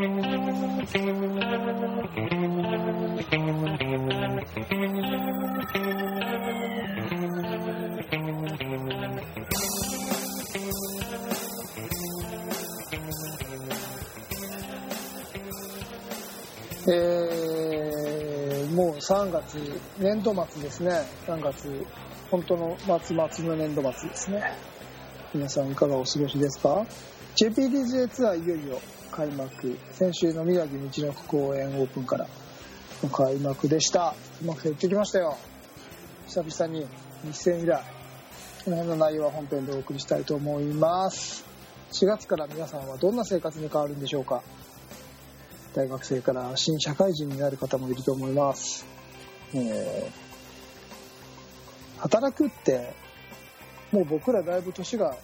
えー、もう3月、年度末ですね。3月、本当の末末の年度末ですね。皆さんいかがお過ごしですか ?JPDJ ツアーいよいよ開幕。先週の宮城道の区公園オープンからの開幕でした。うまくやってきましたよ。久々に日戦以来。この辺の内容は本編でお送りしたいと思います。4月から皆さんはどんな生活に変わるんでしょうか大学生から新社会人になる方もいると思います。えー働くって、もう僕らだいぶ年が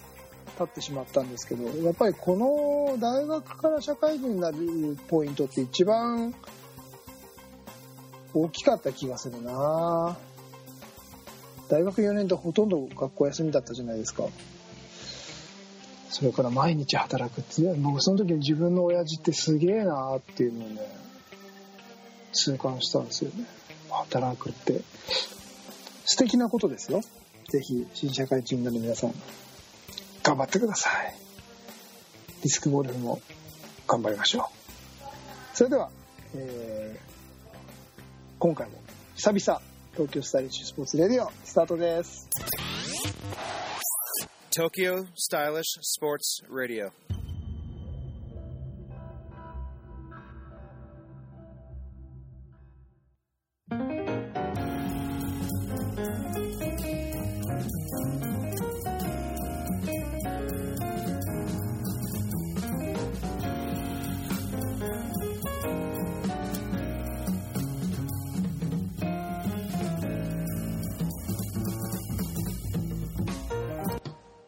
経ってしまったんですけど、やっぱりこの大学から社会人になるポイントって一番大きかった気がするな。大学4年とほとんど学校休みだったじゃないですか。それから毎日働くって僕その時に自分の親父ってすげえなっていうのをね痛感したんですよね。働くって。素敵なことですよ。ぜひ新社会人になる皆さん。頑張ってください。ディスクボールも頑張りましょう。それでは、えー今回も久々東京スタイリッシュスポーツレディオスタートです。東京スタイリッシュスポーツレディオ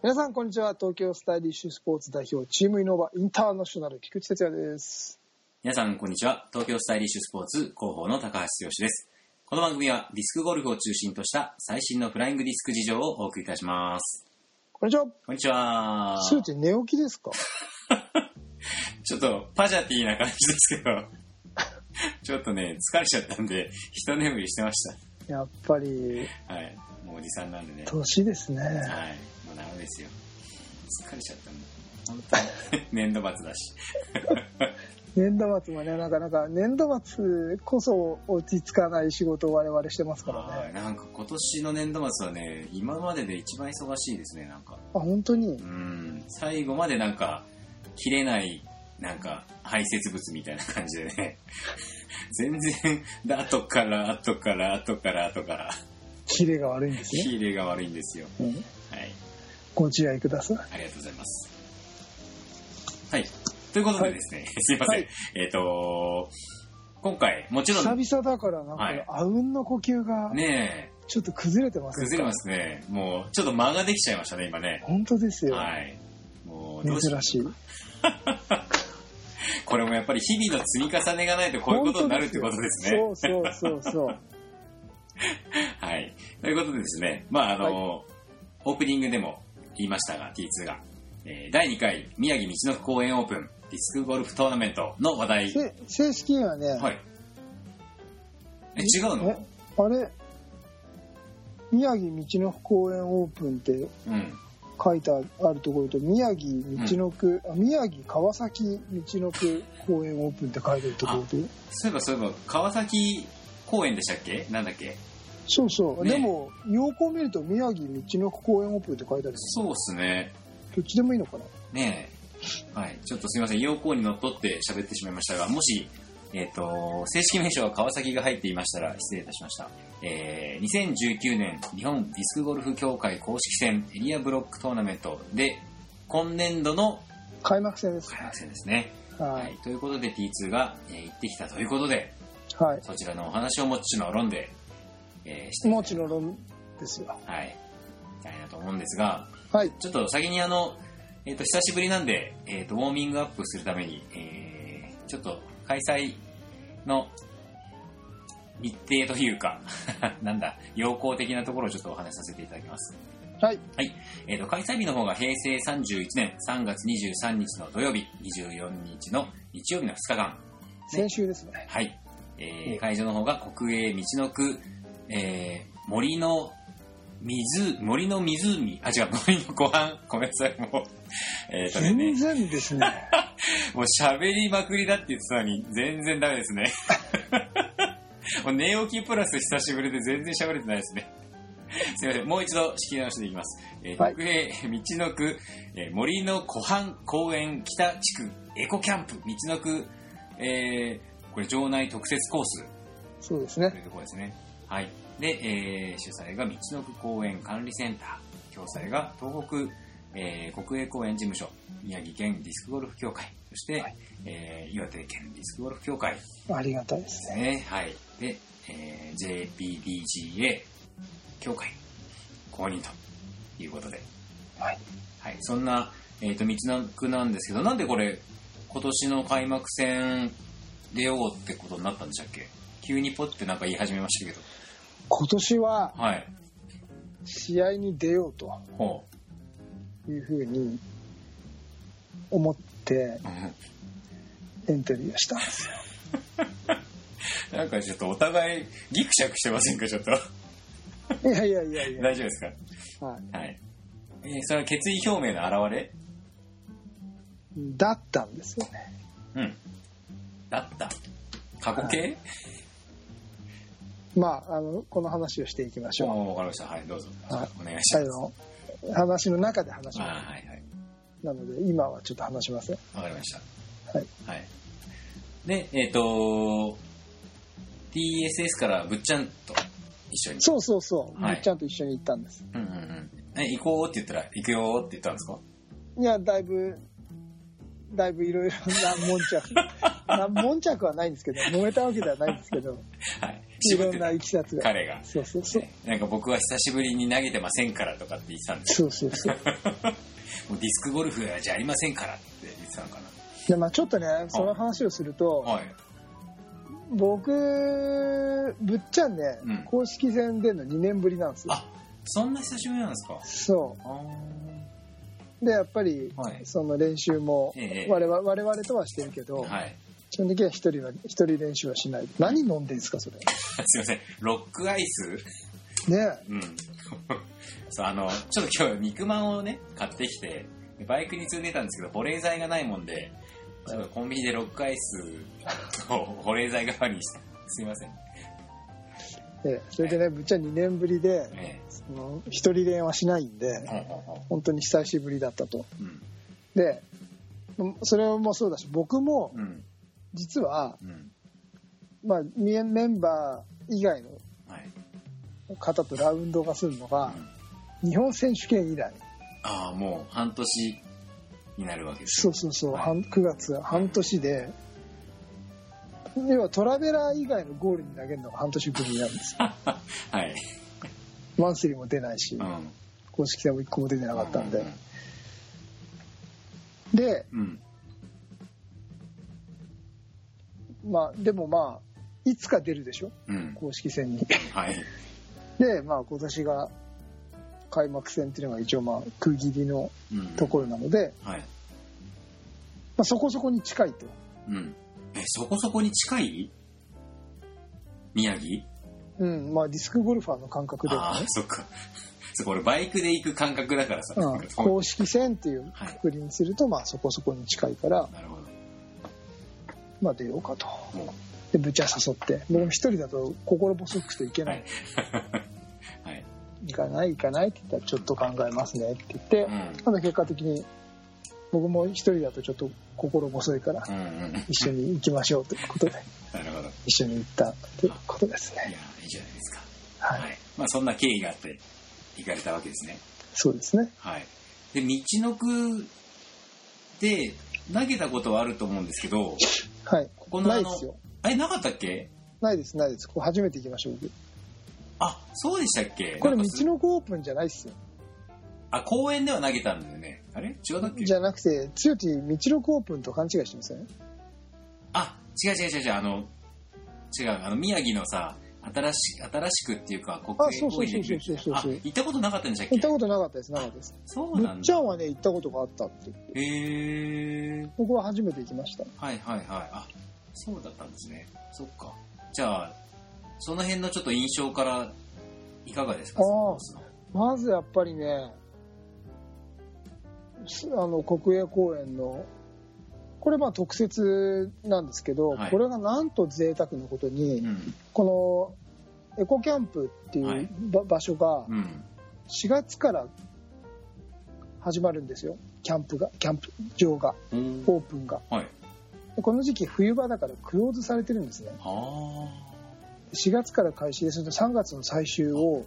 皆さんこんにちは東京スタイリッシュスポーツ代表チームイノーバインターナショナル菊池哲也です皆さん、こんにちは。東京スタイリッシュスポーツ広報の高橋剛です。この番組はディスクゴルフを中心とした最新のフライングディスク事情をお送りいたします。こんにちはこんにちは。スーチ寝起きですか？ちょっとパジャティーな感じですけど、ちょっとね、疲れちゃったんで、一眠りしてましやっぱりた。はい。もうおじさんなんでね。年ですねはい。ダメですよ。疲れちゃったんで。本当に年度末だし。年度末もねなかなか年度末こそ落ち着かない仕事を我々してますからねはいなんか今年の年度末はね、今までで一番忙しいですね、なんか。あ本当に？うん、最後までなんか、切れない、なんか、排泄物みたいな感じでね、全然、後から、後から、後から、後から、キレが悪いんですね、火入れが悪いんですよ。うん、はい。ご自愛くださいありがとうございます。はい。ということでですね、すいません。はいえっ、と今回、もちろん、久々だからなんか、はいあうんの呼吸がねちょっと崩れてまえ、すね崩れますね。もう、ちょっと間ができちゃいましたね、今ね。本当ですよ、はい。もう、珍しい これもやっぱり日々の積み重ねがないとこういうことになるってことですね。そうそうそうそう はい。ということでですね、まああの、オープニングでも言いましたが、T2 が、えー第2回宮城道の公園オープンディスクゴルフトーナメントの話題。せ正式にはね、はい。え、違うの？えあれ？宮城道の公園オープンってうん。書いてあるところと宮城道の区、あ宮城川崎道の区公園オープンって書いてるところとそういえばそういえば、川崎公園でしたっけ？なんだっけ？そうそう、ねでも要項見ると宮城道の区公園オープンって書いてあるそうっすね。どっちでもいいのかな？ねえ。はい。ちょっとすみません。要項にのっとって喋ってしまいましたが、もし、えっ、と、正式名称は川崎が入っていましたら失礼いたしました。えー、2019年日本ディスクゴルフ協会公式戦エリアブロックトーナメントで、今年度の開幕戦です開幕戦ですね。ははいい。ということで T2 が、えー行ってきたということで、はいそちらのお話をもちろん論で、えーしてもちろん論ですよはい。いきたいなと思うんですが、はいちょっと先にあの、えっ、と、久しぶりなんで、えっ、と、ウォーミングアップするために、えー、ちょっと開催の日程というか、なんだ、要項的なところをちょっとお話しさせていただきます。はいはい。えっ、と、開催日の方が平成31年3月23日の土曜日、24日の日曜日の2日間、先週ですね。はい。えーうん会場の方が国営道の区、えー森の水、森の湖、あ、違う、森の湖畔、ごめんなさい、もう、えっ、とね、全然ですね。もう喋りまくりだって言ってたのに、全然ダメですね。もう寝起きプラス久しぶりで全然喋れてないですね。すいません、もう一度仕切り直しでいきます。えーはい国営道の区、えー森の湖畔公園北地区エコキャンプ道の区、えーこれ場内特設コースそうですね。というところですね。はい。で、えー主催が道の区公園管理センター、共催が東北、えー国営公園事務所、宮城県ディスクゴルフ協会、そして、はいえー岩手県ディスクゴルフ協会でありがたいですすね。ね。はい。で、えー JPDGA 協会公認ということで、はい。はい。そんな、えっ、と、道の区なんですけど、なんでこれ、今年の開幕戦出ようってことになったんでしたっけ？急にポッてなんか言い始めましたけど。今年ははい。試合に出ようとほいうふうに思ってう。エントリーをしたんですよ。なんかちょっとお互いギクシャクしてませんか、ちょっと。いやいやいやいや。大丈夫ですか？はい。はい。えーそれは決意表明の表れ？だったんですよね。うん。だった。過去形、まあ、あの、この話をしていきましょう。わかりました。はい、どうぞ。はいお願いし最ます。後の話の中で話しまはいはい。す。なので、今はちょっと話しません。わかりました。はい。はい。で、えっ、と TSS からぶっちゃんと一緒に。そうそうそう。はいぶっちゃんと一緒に行ったんです。うんうんうん。え、行こうって言ったら、行くよーって言ったんですか？いや、だいぶ、だいぶいろいろな悶着。な悶着はないんですけど、揉めたわけではないんですけど、はい。いろんな渋いきさつが。彼が。そうそうそう。なんか僕は久しぶりに投げてませんからとかって言ってたんですよそうそうそう。もうディスクゴルフじゃありませんからって言ってたのかで、まあちょっとね、その話をすると、な。はい。僕、ぶっちゃんね、うん公式戦での2年ぶりなんですよ。あ、そんな久しぶりなんですか？そあう。で、やっぱり、はいその練習もええ我々、我々とはしてるけど、はい。基本的には一人は、一人練習はしない。何飲んでんですか、それ？すいません。ロックアイス？ねうん。そう、あの、ちょっと今日肉まんをね、買ってきて、バイクに積んでたんですけど、保冷剤がないもんで、コンビニでロックアイスを 保冷剤代わりにして、すいません。ええそれでね、ぶっちゃん2年ぶりで、えその一人練はしないんで、え本当に久しぶりだったと。うん。で、それもそうだし、僕もうん。実は、うん。まあ、メンメンバー以外のはい。方とラウンドがするのが、日本選手権以来。ああ、もう半年になるわけですそうそうそう、はい半9月、半年で、要はトラベラー以外のゴールに投げるのが半年ぶりなんですよ。はい。マンスリーも出ないしう、ん。公式戦も1個も出てなかったんでう。で、うん。まあ、でもまあ、いつか出るでしょ？うん。公式戦に。はい。で、まあ今年が開幕戦っていうのが一応まあ区切りのうん。ところなので、はい。まあそこそこに近いと。うん。え、そこそこに近い？宮城？うん、まあディスクゴルファーの感覚でああはね、、そっか。そこ俺バイクで行く感覚だからさ。うん、公式戦っていうはいくくりにすると、まあそこそこに近いから、なるほど。まあ出ようかと。もで、ぶちゃ誘って、僕も一人だと心細くていけない。う。はい。行かない行かないって言ったらちょっと考えますねって言って、うん。ただ結果的に僕も一人だとちょっと心細いからうんうん。一緒に行きましょうということで なるほど。い一緒に行ったということですやね。、いいじゃないですか。はい。はい。まあそんな経緯があって行かれたわけですね。そうですね。はい。で、道の区で投げたことはあると思うんですけど、はい。ここのあのないですよ。あれなかったっけ？ないです、ないです。ここ初めて行きましょう。僕あ、そうでしたっけ？これ道の子オープンじゃないっすよ。あ、公園では投げたんだよね。あれ？違うだっけ？じゃなくて、つよち道の子オープンと勘違いしてません？あ、違う違う違う違う、あの、違う、あの、宮城のさ、新し新しくっていうか、国あ、営公園で行ったことなかったんでしたっけ？行ったことなかったです、なかったです。そうなんだ。ちゃんはね、行ったことがあったって言って。へえ。僕は初めて行きました。はいはいはい。あ、そうだったんですね。そっか。じゃあ、その辺のちょっと印象からいかがですか？まずやっぱりね、すあの、国営公園の、これまあ特設なんですけど、はいこれがなんと贅沢なことに、うん。このエコキャンプっていうはいば場所がうん。4月から始まるんですよ。キャンプが、キャンプ場が、オープンが。はい。でこの時期冬場だからクローズされてるんですね。あ4月から開始ですると3月の最終を、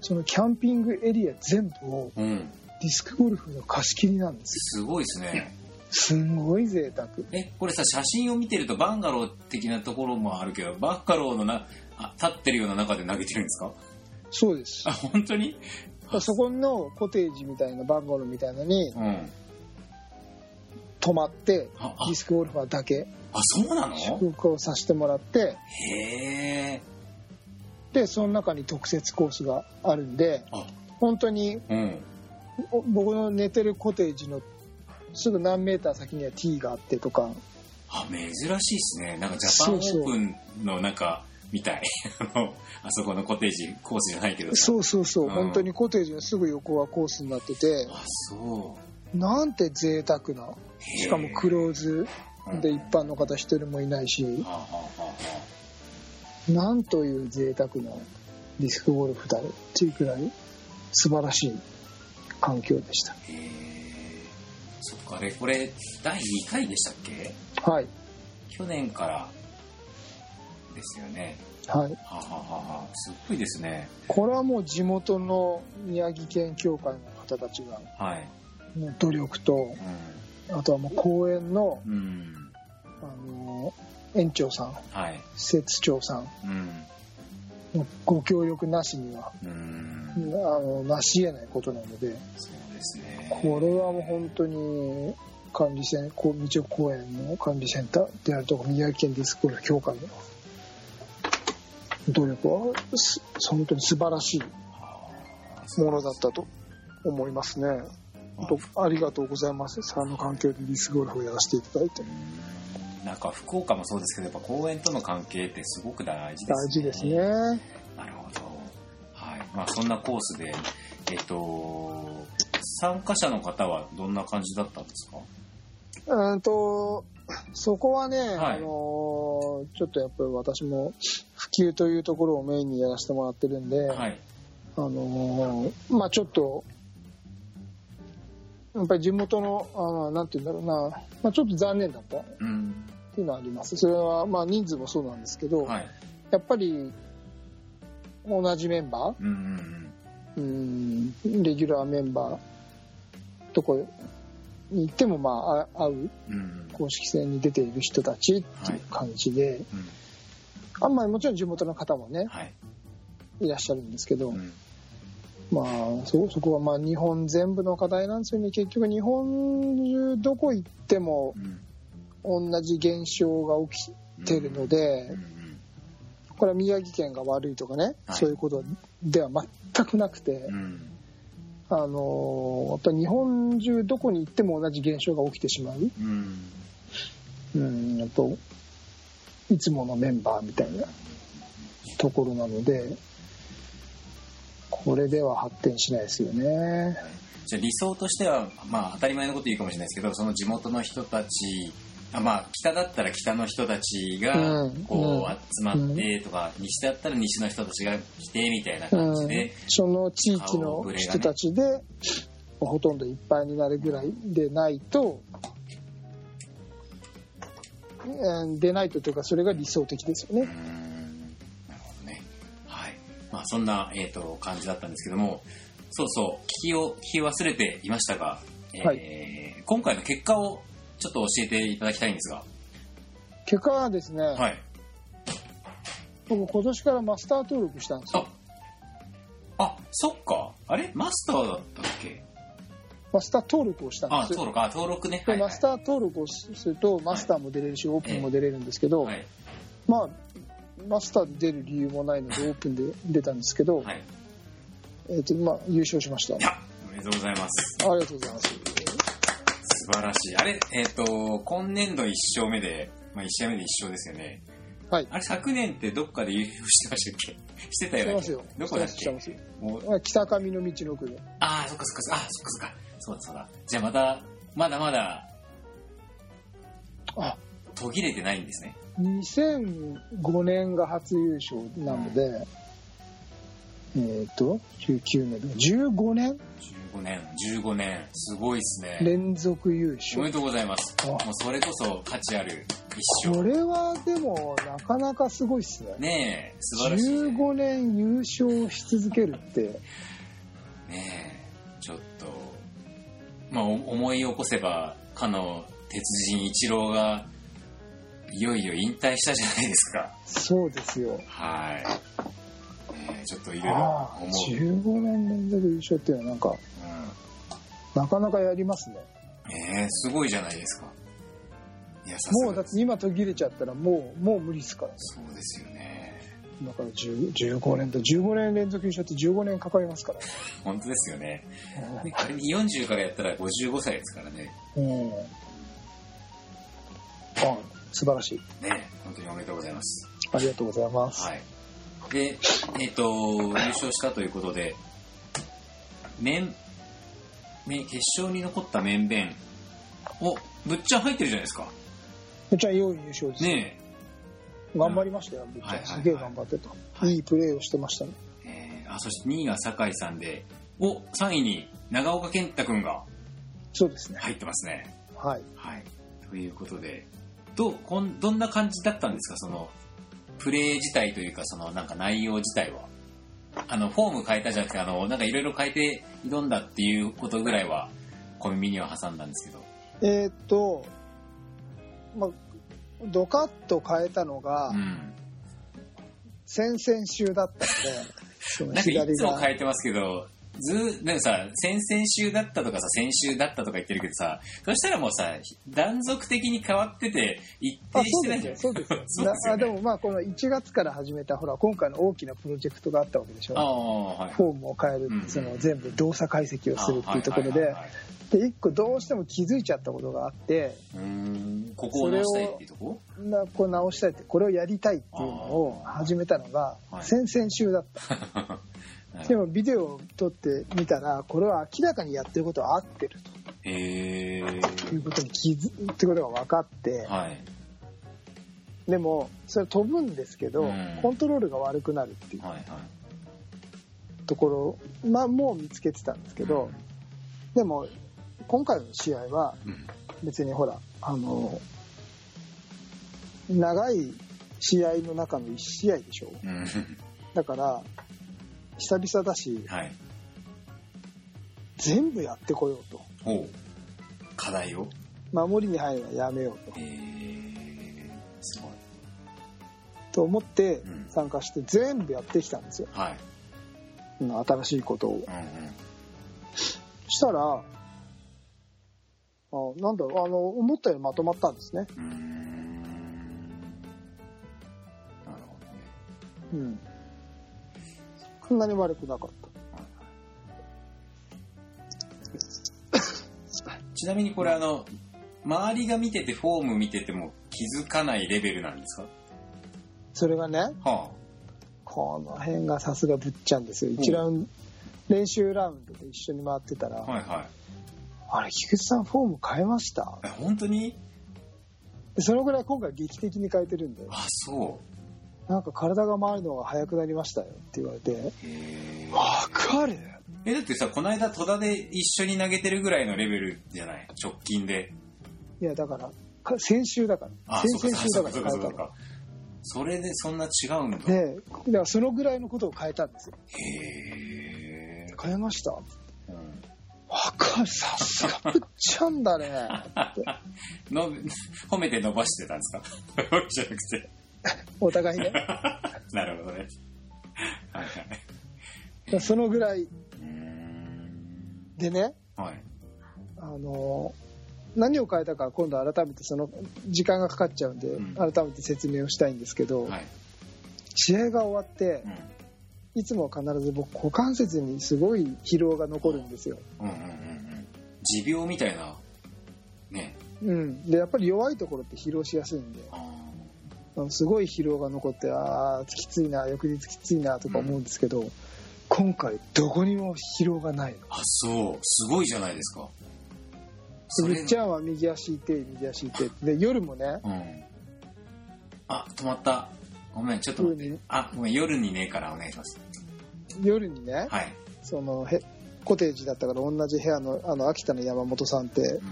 そのキャンピングエリア全部をあ。うん。ディスクゴルフの貸し切りなんですすごいですね。すんごい贅沢。え、これさ、写真を見てるとバンガロー的なところもあるけど、バンガローのな、あ立ってるような中で投げてるんですか？そうです。あ、本当に？そこのコテージみたいなバンガローみたいなのにうん。泊まって、ディスクゴルファーだけあそうなの？宿泊をさせてもらって、へえ。で、その中に特設コースがあるんであ、本当にうん。お僕の寝てるコテージのすぐ何メーター先には T があってとか、あ、珍しいですね。なんかジャパンオープンのなんか、みたい。あそこのコテージコースじゃないけどさ。そうそうそう、うん本当にコテージのすぐ横がコースになってて、あ、そう。なんて贅沢な、しかもクローズうんで一般の方一人もいないし、はあ、はあはあはなんという贅沢なディスクゴルフだろうっていうくらい素晴らしい環境でした。そっか、あれ、これ、第2回でしたっけ？はい。去年からですよね。はい。はあ、はあはあはあ、すっごいですね。これはもう地元の宮城県協会の方たちが、はい。もう努力と、あとはもう公園の、うん。うん。あの、園長さん、はい。施設長さんうん。のご協力なしには、うん。あの、なし得ないことなので、そうですね。これはもう本当に管理セン道公園の管理センターであるとか宮城県ディスクゴルフ協会の努力はす本当に素晴らしいものだったと思いますね。ありがとうございます。その環境でディスクゴルフをやらせていただいて。うんなんか福岡もそうですけど、やっぱ公園との関係ってすごく大事ですね。大事ですね。なるほど。はい。まあそんなコースで、えっと、参加者の方はどんな感じだったんですか？うんと、そこはね、はいあのーちょっとやっぱり私も普及というところをメインにやらせてもらってるんで、はい。あのーまあちょっと、やっぱり地元の、あのなんて言うんだろうな、まあ、ちょっと残念だったっうん。ていうのはあります。それは、まあ人数もそうなんですけど、はい。やっぱり同じメンバうんうんー、うん、レギュラーメンバーとこに行っても、まあ、あ会う。公式戦に出ている人たちっていう感じで、うん。あんまりもちろん地元の方もね、はい。いらっしゃるんですけど、うん。まあ、そ、そこはまあ日本全部の課題なんですよね。結局日本中どこ行ってもうん。同じ現象が起きてるので。これは宮城県が悪いとかね、はいそういうことでは全くなくて、うん。あのーやっぱり日本中どこに行っても同じ現象が起きてしまう。うん。うん、やっぱ、いつものメンバーみたいなところなので、これでは発展しないですよね。じゃあ理想としては、まあ当たり前のこと言うかもしれないですけど、その地元の人たち、あまあ北だったら北の人たちがうんこううん集まってとか、西だったら西の人たちが来てみたいなうん感じで、、その地域の人たちで、ほとんどいっぱいになるぐらいでないと、うんでないとというか、それが理想的ですよね。まあそんな、えっ、と、感じだったんですけども、そうそう、聞きを、聞き忘れていましたが、えーは今回の結果をちょっと教えていただきたいんですが、結果はですね、はい。僕今年からマスター登録したんですよ。あ、あ、そっか。あれ？マスターだったっけ？マスター登録をしたんあ、です登録、あ、登録ね。ではい、はいマスター登録をするとマスターも出れるし、オープンも出れるんですけど、はい。まあマスターで出る理由もないので オープンで出たんですけど、はい。えっ、と、まあ、優勝しました。おめでとうございます。ありがとうございます。素晴らしい。あれ、えっ、と、今年度1勝目で、まあ1試合目で1勝ですよね。はい。あれ、昨年ってどっかで優勝してましたっけ？してたよね。してますよ。どこだっけ？北上の道の奥で。ああ、そっかそっかそっか、あそっかそっか。そうだそうだ。じゃあまた、まだまだあ、途切れてないんですね。2005年が初優勝なので、えっ、と、19年、15年？15年、15年。すごいですね。連続優お勝め。でとうございます。あもうそれこそ価値ある一勝。これはでも、なかなかすごいっすね。ねえ、素晴らしい、ね。15年優勝し続けるって、ねえ、ちょっと、まあ、お思い起こせば、かの鉄人一郎が、いよいよ引退したじゃないですか。そうですよ。はい。ねえちょっといろいろ思う。15年連続優勝っていうのはなんか、なかなかやりますね。うん、ねえすごいじゃないですか。いや、もうだがって今途切れちゃったらもう、もう無理っすから。そうですよね。だから10 15年と、15年連続優勝って15年かかりますから。本当ですよね。で仮に40からやったら55歳ですからね。うん。あ、素晴らしい。ねえ本当におめでとうございます。ありがとうございます。はい。で、えっ、と、優勝したということで、面、面決勝に残った面々、お、ぶっちゃん入ってるじゃないですか。ぶっちゃん4位優勝です。ね頑張りましたよ、ぶっちゃん。はいはいはいすげえ頑張ってた。はいいいプレーをしてましたね。ええーあ、そして2位が酒井さんで、お、3位に長岡健太くんがそうですね。入ってますね。はい。はい。ということで、どう、こん、どんな感じだったんですか？その、プレー自体というか、その、なんか内容自体は。あの、フォーム変えたじゃなくて、あの、なんかいろいろ変えて挑んだっていうことぐらいは、小耳には挟んだんですけど。えーっと、まあ、ドカッと変えたのがう、ん。先々週だったので、そ のなんかい左が。つも変えてますけど、ずー、なんかさ、先々週だったとかさ、先週だったとか言ってるけどさ、そしたらもうさ、断続的に変わってて、一あ定してないじゃん。そうですよ。そうですでもまあ、この1月から始めた、ほら、今回の大きなプロジェクトがあったわけでしょ。ああ、はい。フォームを変える、うんその全部動作解析をするっていうところでで1個どうしても気づいちゃったことがあってうーん、ここを直したいっていうとこ？なこう直したいってこれをやりたいっていうのを始めたのがはい先々週だった、でもビデオを撮ってみたらこれは明らかにやってることは合ってる。ということに気づってことが分かってはい。でもそれ飛ぶんですけど、うんコントロールが悪くなるっていうはいはい。ところ、まあ、もう見つけてたんですけど、でも今回の試合はうん、別にほらあの長い試合の中の1試合でしょうん。うん。だから久々だしはい。全部やってこようとほう。課題を？守りに入るのはやめようへえ。すごい。とと思ってうん参加して全部やってきたんですよはい。うん新しいことをうんうん。したらあなんだろうあの思ったよりまとまったんですねうーん。そんなに悪くなかった。ちなみにこれあの、周りが見ててフォーム見てても気づかないレベルなんですか？それがねはこの辺がさすがぶっちゃんですよ。1ラウンド練習ラウンドで一緒に回ってたら、あ。はいはい。あれ菊池さんフォーム変えました？え、本当に？でそのぐらい今回劇的に変えてるんであ、そなんか体が回るのが速くなりましたよって言われて。わかる。え、だってさ、この間戸田で一緒に投げてるぐらいのレベルじゃない？直近で。いやだからか先週だから。あ、先々週だか、から変えたの。それでそんな違うんだ。へでだからそのぐらいのことを変えたんですよ。え。変えました？わうん。かる。さすがぶっちゃんだねの 褒めて伸ばしてたんですか？じゃなくて。お互いね。なるほどね。はいはい。そのぐらい。でね。はい。あの何を変えたか今度改めてその時間がかかっちゃうんで、うん。改めて説明をしたいんですけど、はい。試合が終わってうん。いつも必ず僕股関節にすごい疲労が残るんですよ、うん。うんうんうん持病みたいな。ね。うん、でやっぱり弱いところって疲労しやすいんで。あすごい疲労が残ってああきついな翌日きついなとか思うんですけど、今回どこにも疲労がないの。あそう。すごいじゃないですか。それぶっちゃんは右足痛い右足痛い。で夜もねうん。あ止まった。ごめんちょっと待って。あごめん夜にねえからお願いします。夜にね、はい、そのへコテージだったから同じ部屋のあの秋田の山本さんってう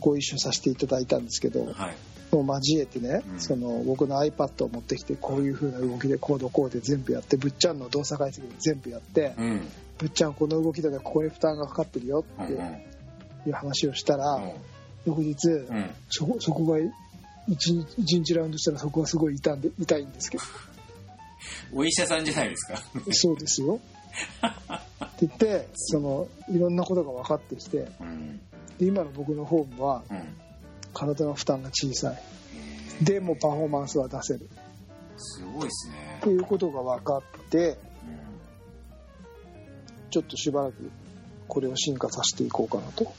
ご一緒させていただいたんですけどん、はいもう交えてね、うん。その僕の iPad を持ってきてこういう風な動きでこうどこうで全部やってぶっちゃんの動作解析で全部やってうん。ぶっちゃんこの動きだけここに負担がかかってるよっていう話をしたら、翌日、うん。そこそこが一日一日ラウンドしたらそこがすごい痛んで痛いんですけど。お医者さんじゃないですか。そうですよ。って言ってそのいろんなことが分かってきてうん。で今の僕のフォームはうん体の負担が小さい。でもパフォーマンスは出せる。すごいですね。っていうことが分かってうん。ちょっとしばらくこれを進化させていこうかなと。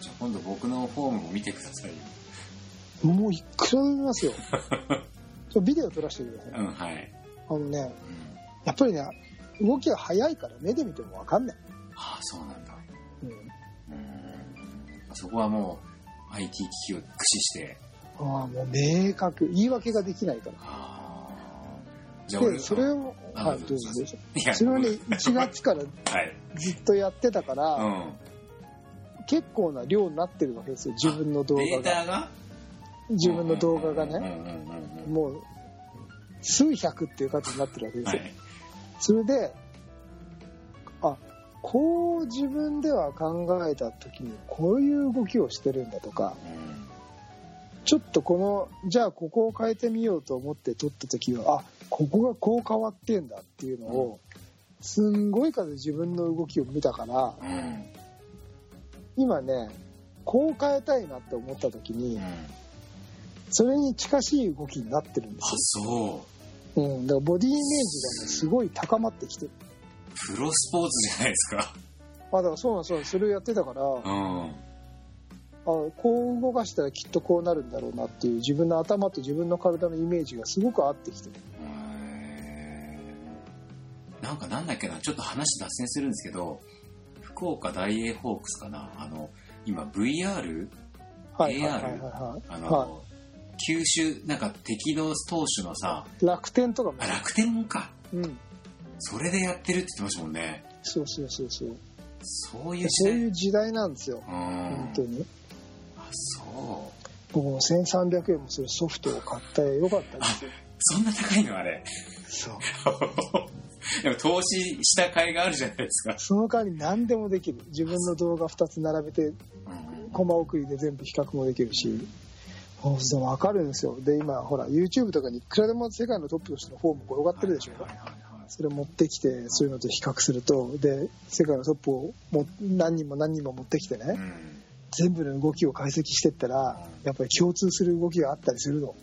じゃあ今度僕のフォームも見てくださいよ。もういくらでも見ますよ。ビデオ撮らせてください。うんはい、あのねうん、やっぱりね動きが速いから目で見ても分かんない、ああそうなんだ。うん、うん。そこはもう IT 機器を駆使して。ああもう明確。言い訳ができないから。ああじゃあ俺でそれをあはいどうぞ。どうぞ。どうぞいやそれをね1月からはい。ずっとやってたから、うん。結構な量になってるわけですよ自分の動デ画が。ータが？自分の動画がね。もう数百っていう数になってるわけですよ、はい。それであこう自分では考えた時にこういう動きをしてるんだとかうんちょっとこのじゃあここを変えてみようと思って撮った時はあここがこう変わってんだっていうのをすんごい数自分の動きを見たからうん今ねこう変えたいなって思った時にうん。それに近しい動きになってるんであすよ、そう。うん、だからボディイメージがねすごい高まってきてるプロスポーツじゃないですか。あだからそうなんそうなんそれをやってたから、うん。あこう動かしたらきっとこうなるんだろうなっていう自分の頭と自分の体のイメージがすごく合ってきてる。なんかなんだっけなちょっと話脱線するんですけど福岡大英ホークスかな。あの今 VR AR あの、は九州なんか敵の投手のさい楽天とかも。あ楽天もか。うんそれでやってるって言ってましたもんね。そうそうそうそう。そういう時そう代いう時代なんですよ。うん。本当に。あそう。僕も1300円もするソフトを買ったらよかったですよ。そんな高いのあれ。そう。でも投資した甲斐があるじゃないですか、その代わり何でもできる。自分の動画2つ並べてうん。コマ送りで全部比較もできるし。そうすると分かるんですよ。で今ほら YouTube とかにいくらでも世界のトップとしてのフォーム転がってるでしょ、はいはいそれ持ってきてそういうのと比較するとで世界のトップをも何人も何人も持ってきてね、うん。全部の動きを解析してったらやっぱり共通する動きがあったりするの。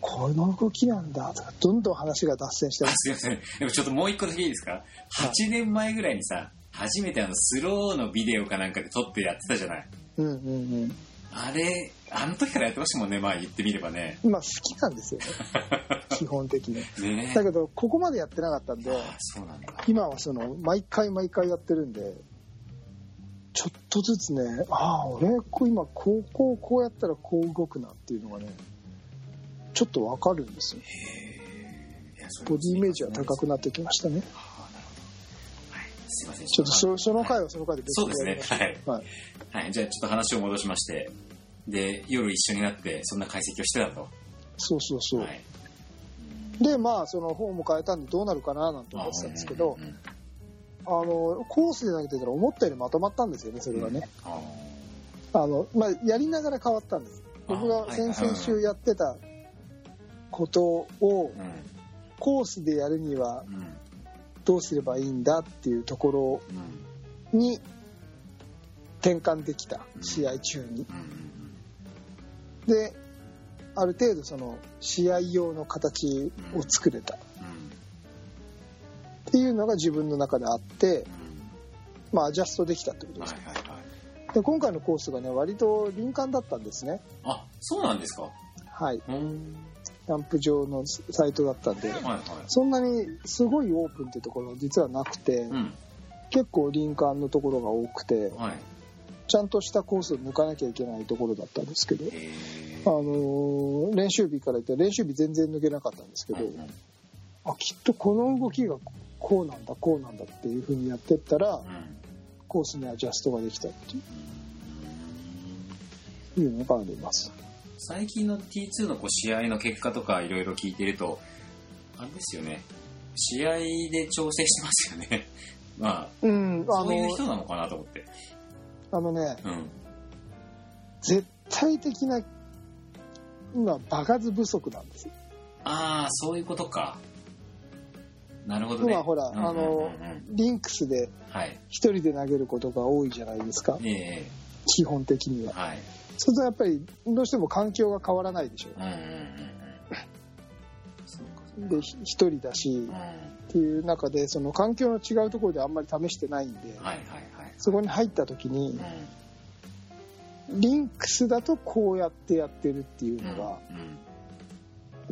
この動きなんだとかどんどん話が脱線してます。すいませんでもちょっともう一個だけいいですか？8年前ぐらいにさ初めてあのスローのビデオかなんかで撮ってやってたじゃない。うんうんあれあの時からやってましたもんねまあ言ってみればね。うんまあ好きなんですよね。基本的に。ね。だけどここまでやってなかったんであそうなんだ。今はその毎回毎回やってるんでちょっとずつねああ俺こう今こうこうこうやったらこう動くなっていうのがねちょっとわかるんですよ。ボディイメージは高くなってきましたねすいません。ちょっとそその回はその回で別そうですね。はい、はい。はい、じゃあちょっと話を戻しまして。で夜一緒になってそんな解析をしてたと。そうそうそう、はい。でまあそのフォーム変えたんでどうなるかななんて思ってたんですけどうんうんうん。あのコースで投げてたら思ったよりまとまったんですよねそれがね、ああのまあ、やりながら変わったんです。僕が先々週やってたことをコースでやるにはうんどうすればいいんだっていうとこうんろに転換できた試合中にである程度その試合用の形を作れたっうん。ていうのが自分の中であって、うん。まあ、アジャストできたってことです。はいはいはい。で今回のコースがね割と林間だったんですねあ、そうなんですかはいうん。キャンプ場のサイトだったんではいはい。そんなにすごいオープンってところは実はなくて、うん。結構林間のところが多くてはい。ちゃんとしたコースを抜かなきゃいけないところだったんですけど、えあのー練習日から言って練習日全然抜けなかったんですけど、うんうんあきっとこの動きがこうなんだこうなんだっていう風にやってったらうん。コースにアジャストができたってうんいうのがあります最近の T2 のこう試合の結果とかいろいろ聞いてると、あれですよね。試合で調整してますよね。まうんあ、あそういうの人なのかなと思って。あのねうん。絶対的な今場数不足なんですよああ、そういうことか。なるほどね。今ほらうんうんうんうんあのリンクスではい。一人で投げることが多いじゃないですかええ基本的にははい。そうするとやっぱりどうしても環境が変わらないでしょうんうんうん。でひ一人だしうん。っていう中でその環境の違うところであんまり試してないんではいはいはい。そこに入った時にうん。リンクスだとこうやってやってるっていうのがや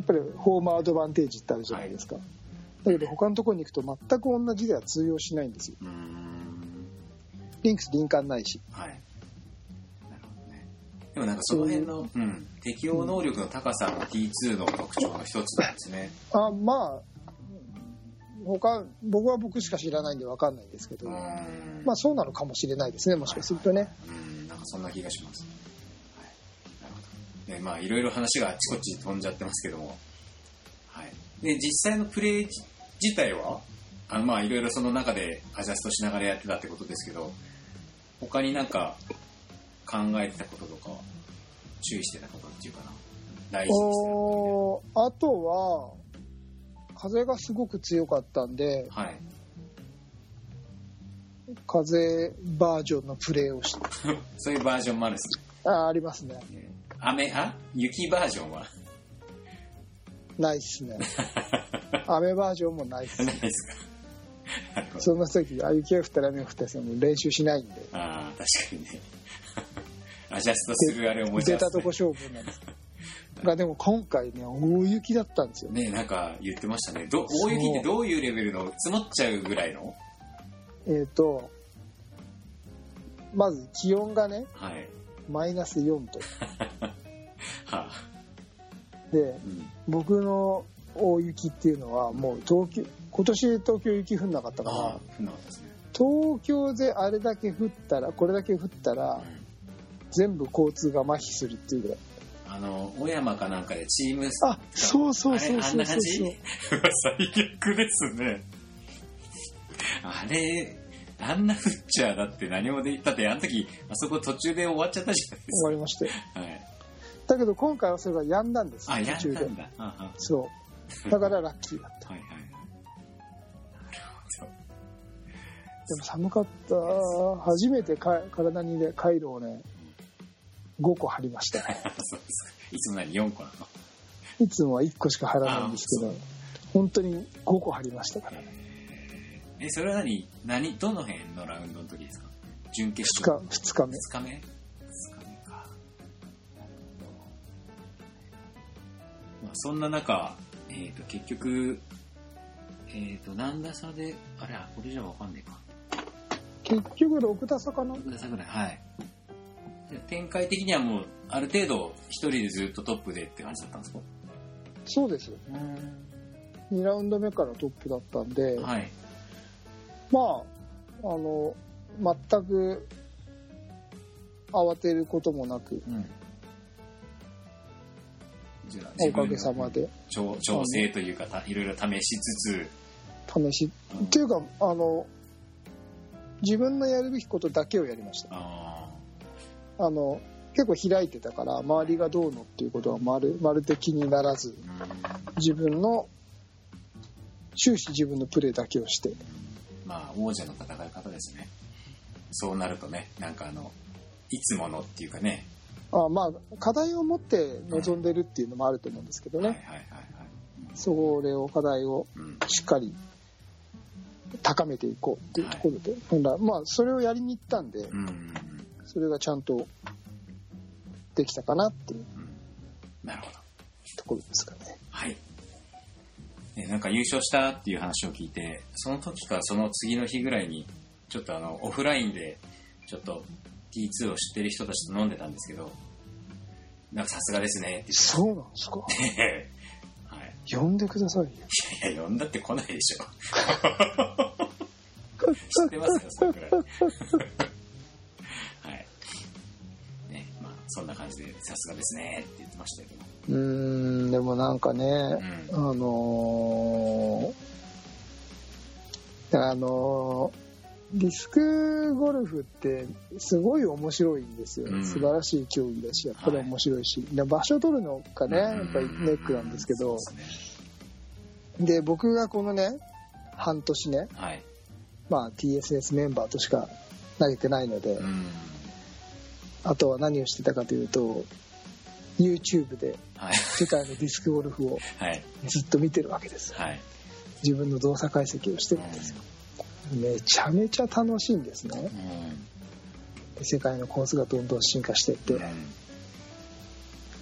っぱりホームアドバンテージってあるじゃないですか、だけど他のところに行くと全く同じでは通用しないんですよ。リンクス林間ないしはい。でもなんかその辺の、うん、適応能力の高さも T2 の特徴の一つなんですね。あまあ他僕は僕しか知らないんで分かんないんですけど、うん。まあそうなのかもしれないですねもしかするとね、うん、なんかそんな気がします。はい。なるほど。で、まあいろいろ話があちこち飛んじゃってますけども。はい。で、実際のプレイ自体は、あのまあいろいろその中でアジャストしながらやってたってことですけど、他になんか考えてたこととか、注意してたことっていうかな。大事にしてたあとは風がすごく強かったんでとはい。風バージョンのプレーをして そういうバージョンもあるんですね。あありますね雨、あ？雪バージョンは？ないっすね 雨バージョンもないっすないですか。そんな時あ雪が降ったら雨が降ったらもう練習しないんでああ、確かにね。アジャストするあれ思い出たとこ。勝負なんですがでも今回ね大雪だったんですよねなんか言ってましたね。ど大雪ってどういうレベルの積もっちゃうぐらいの？えっ、とまず気温がねはい。マイナス4度 はあ。でうん。僕の大雪っていうのはもう東京今年東京雪降んなかったからね。東京であれだけ降ったらこれだけ降ったらうん全部交通が麻痺するっていうぐらいあの、小山かなんかでチームあそうそうそうそうそうな感じそう 最悪ですね。あれ、あんな降っちゃだって何もで、だってあの時、あそこ途中で終わっちゃったじゃないで終すわりましたよか。はい。だけど今回はそれが止んだんですあ、や途中でそうだからラッキーだったはいはいはい。なるほど。でも寒かった初めてか体にねカイロをね5個貼りました。いつもなり4個なの。いつもは1個しか貼らないんですけあど本当に5個貼りましたからえ、それは何？何？どの辺のラウンドの時ですか？準決2勝日2日目2日目 ?2 日目か。そんな中、えっ、と、結局、えっ、と、何打差で、あれ、あこれじゃわかんないか。結局6打差かな6打差ぐらい、はい。で展開的にはもう、ある程度、一人でずっとトップでって感じだったんですか？そうです2ラウンド目からトップだったんで、はい。まああの全く慌てることもなくうん。おかげさまで。調調整というか、たいろいろ試しつつ、試しうん。っていうかあの自分のやるべきことだけをやりましたああの結構開いてたから周りがどうのっていうことはまるまるで気にならず自分の終始自分のプレーだけをしてまあ、王者の戦い方ですね。そうなるとね、なんかあの、いつものっていうかね、あまあ課題を持って臨んでるっていうのもあると思うんですけどね、はいはいはいはい。それを課題をうん。しっかり高めていこうっていうところで、ほんだまあそれをやりに行ったんでうん。それがちゃんとできたかなっていうなるほど。ところですかねはい。ねなんか優勝したっていう話を聞いて、その時かその次の日ぐらいに、ちょっとあの、オフラインで、ちょっと T2 を知ってる人たちと飲んでたんですけど、なんかさすがですねってそうなんですか？はい。呼んでくださいよいや、呼んだって来ないでしょ。知ってますよ、それくらい。そんな感じで、さすがですねって言ってましたけど。うーんでもなんかね、うん。あのーあのーディスクゴルフってすごい面白いんですよ、うん素晴らしい競技だしやっぱり面白いし、で場所取るのがねやっぱりネックなんですけど、で僕がこのね半年ね、ねはい。まあ、TSS メンバーとしか投げてないので、うん。あとは何をしてたかというと YouTube ではい。世界のディスクゴルフをはい。ずっと見てるわけですはい。自分の動作解析をしてるんですよめちゃめちゃ楽しいんですねうん。で世界のコースがどんどん進化していって、うん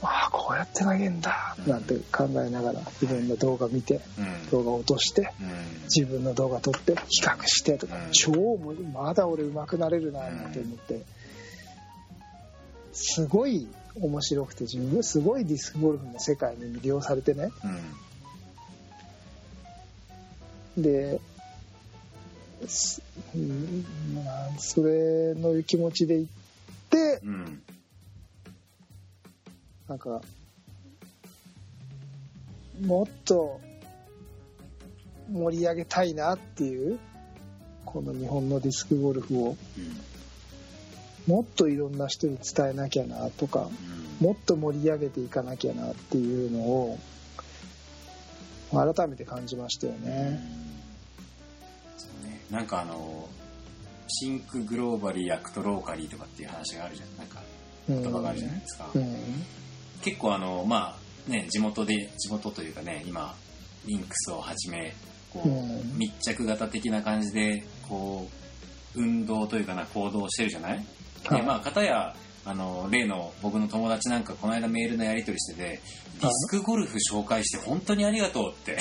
ああこうやって投げんだなんて考えながらいろんな動画見てうん。動画落としてうん。自分の動画撮って比較してとか、うん超もまだ俺上手くなれるななんて思ってすごい面白くて自分すごいディスクゴルフの世界に魅了されてねうん。でうんまあそれの気持ちで行ってうん。なんかもっと盛り上げたいなっていうこの日本のディスクゴルフをもっといろんな人に伝えなきゃなとかうん。もっと盛り上げていかなきゃなっていうのを改めて感じましたよね。そうね。なんかあの、 think globally、act locally とかっていう話があるじゃん。なんかうん言葉があるじゃないですか。うん結構あの、まあ、ね、地元で、地元というかね、今、リンクスをはじめ、こう、うん密着型的な感じで、こう、運動というかな、行動をしてるじゃない？で、はいまあ、方や、あの、例の僕の友達なんか、この間メールのやり取りしてて、ディスクゴルフ紹介して本当にありがとうって、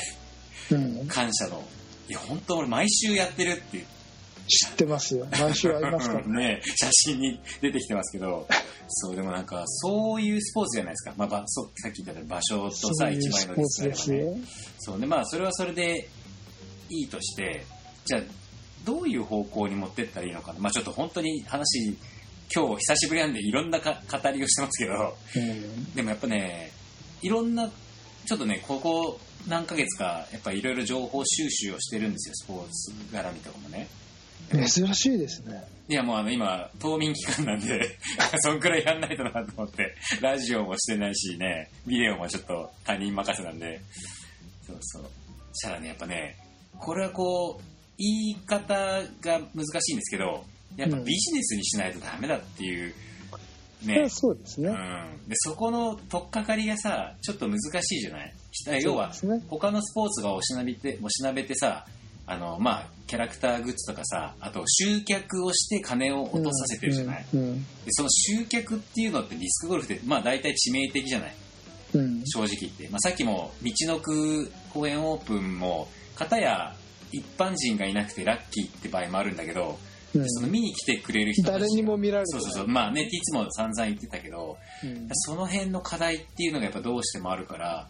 うん感謝の。いや、本当俺毎週やってるって知ってますよ毎週ありますから ねね、写真に出てきてますけど、そう、でもなんか、そういうスポーツじゃないですか。まあ、ばそさっき言った場所とさ、一枚のディスポーツスプレイがね。ですよそうで、まあ、それはそれでいいとして、じゃあ、どういう方向に持ってったらいいのかな。まあ、ちょっと本当に話、今日久しぶりなんでいろんなか語りをしてますけど、うんでもやっぱね、いろんな、ちょっとね、ここ何ヶ月か、やっぱいろいろ情報収集をしてるんですよ、スポーツ絡みとかもね。珍しいですねいやもうあの今、冬眠期間なんで、そんくらいやんないとなと思って、ラジオもしてないしね、ビデオもちょっと他人任せなんで、そうそう。したらね、やっぱね、これはこう、言い方が難しいんですけど、やっぱビジネスにしないとダメだっていう、ね、そうですね。うん。で、そこの取っかかりがさ、ちょっと難しいじゃない？要は、他のスポーツがおしなびて、おしなべてさ、あの、まあ、キャラクターグッズとかさ、あと集客をして金を落とさせてるじゃない、うんうん。でその集客っていうのってディスクゴルフって、まあ大体致命的じゃない？うん。正直言って。まあさっきも、道のく公園オープンも、片や一般人がいなくてラッキーって場合もあるんだけど、うん。その見に来てくれる人たちが。誰にも見られるそうそうそう。まあね、いつも散々言ってたけど、うん。その辺の課題っていうのがやっぱどうしてもあるから、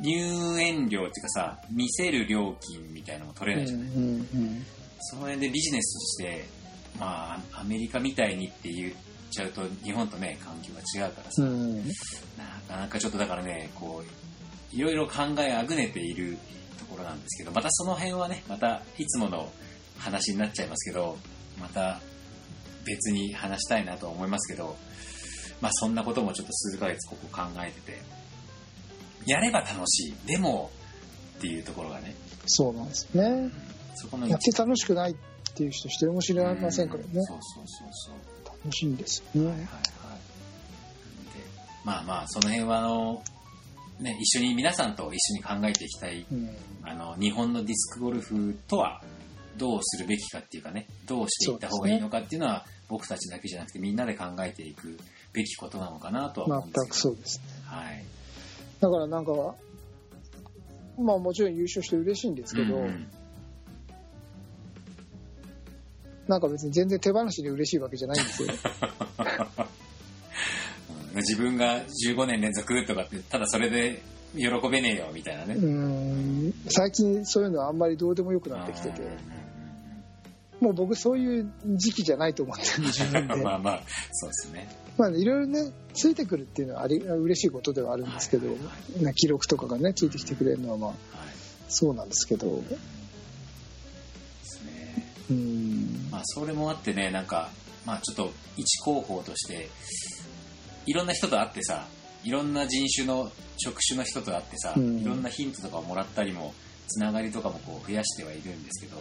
入園料っていうかさ、見せる料金みたいなのも取れないじゃない、うんうん。その辺でビジネスとして、まあ、アメリカみたいにって言っちゃうと、日本とね、環境が違うからさ、うん。なかなかちょっとだからね、こう、いろいろ考えあぐねているところなんですけど、またその辺はね、またいつもの話になっちゃいますけど、また別に話したいなと思いますけど、まあそんなこともちょっと数ヶ月ここ考えてて、やれば楽しい、でもっていうところがね、そうなんですね。そこのやって楽しくないっていう人一人も知りませんからね。そうそうそうそう。楽しいんですよね。はいはいはい。まあまあ、その辺はあの、ね、一緒に皆さんと一緒に考えていきたい、うん。あの、日本のディスクゴルフとはどうするべきかっていうかね、どうしていった方がいいのかっていうのは、僕たちだけじゃなくてみんなで考えていくべきことなのかなとは思うんで全すけど。くそうですね。はい。だからなんか、まあもちろん優勝して嬉しいんですけど、うんうんなんか別に全然手放しで嬉しいわけじゃないんですよ。うん自分が15年連続とかって、ただそれで喜べねえよみたいなね。うん最近そういうのはあんまりどうでもよくなってきててもう僕そういう時期じゃないと思ってる自分で まあまあ、そうですね。まあいろいろねついてくるっていうのはあり嬉しいことではあるんですけど、はいはいな記録とかがねついてきてくれるのはまあはい。そうなんですけどですね。うんまあ、それもあってね、なんか、まあちょっと一広報として、いろんな人と会ってさ、いろんな人種の、職種の人と会ってさ、うんいろんなヒントとかをもらったりも、つながりとかもこう増やしてはいるんですけど、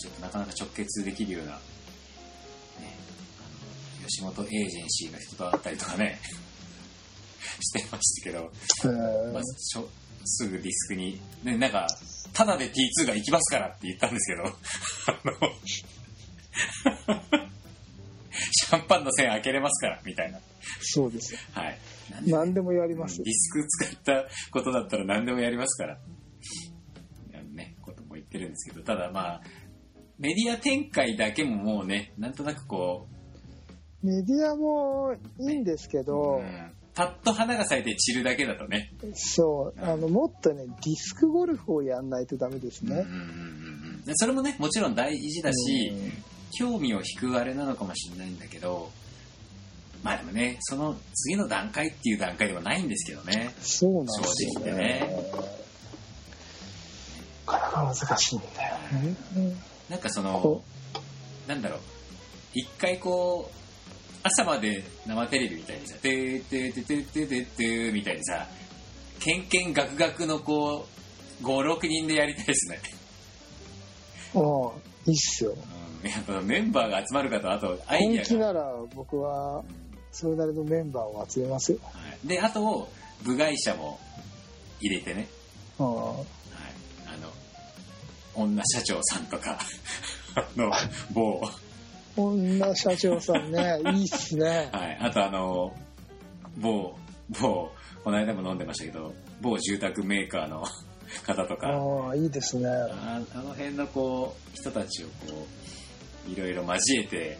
ちょっとなかなか直結できるような、ね、あの吉本エージェンシーの人と会ったりとかね、してましたけど、えーまずしょすぐディスクに、ね、なんか、ただで T2 が行きますからって言ったんですけど、シャンパンの線開けれますから、みたいな。そうですよはい。何でもやりますディスク使ったことだったら何でもやりますから。ね、ことも言ってるんですけど、ただまあ、メディア展開だけももうね、なんとなくこメディアもいいんですけう、ど、うんパッと花が咲いて散るだけだとね。そうあのもっとねディスクゴルフをやんないとダメですね。うんうんうんそれもね、もちろん大事だし、興味を引くあれなのかもしれないんだけど、まあでもね、その次の段階っていう段階ではないんですけどね。そうなんですよ正直言ってね。なかなか難しいんだよね。なんかそのこ、なんだろう、一回こう、朝まで生テレビみたいにさ、てーてーてーてーてーてーてーみたいにさ、けんけんがくがくのこう、5、6人でやりたいですね。ああ、いいっすよ。うん、やっぱメンバーが集まるかと、あとアイ本ディアが。気なら僕はそれなりのメンバーを集めますよ。はいで、あと、部外者も入れてね。あはい、あの女社長さんとかあ の某、あ女社長さんね、いいっすね。はい、あとあの某某この間も飲んでましたけど某住宅メーカーの 方とかああ、いいですね。ああの辺のこう人たちをこういろいろ交えて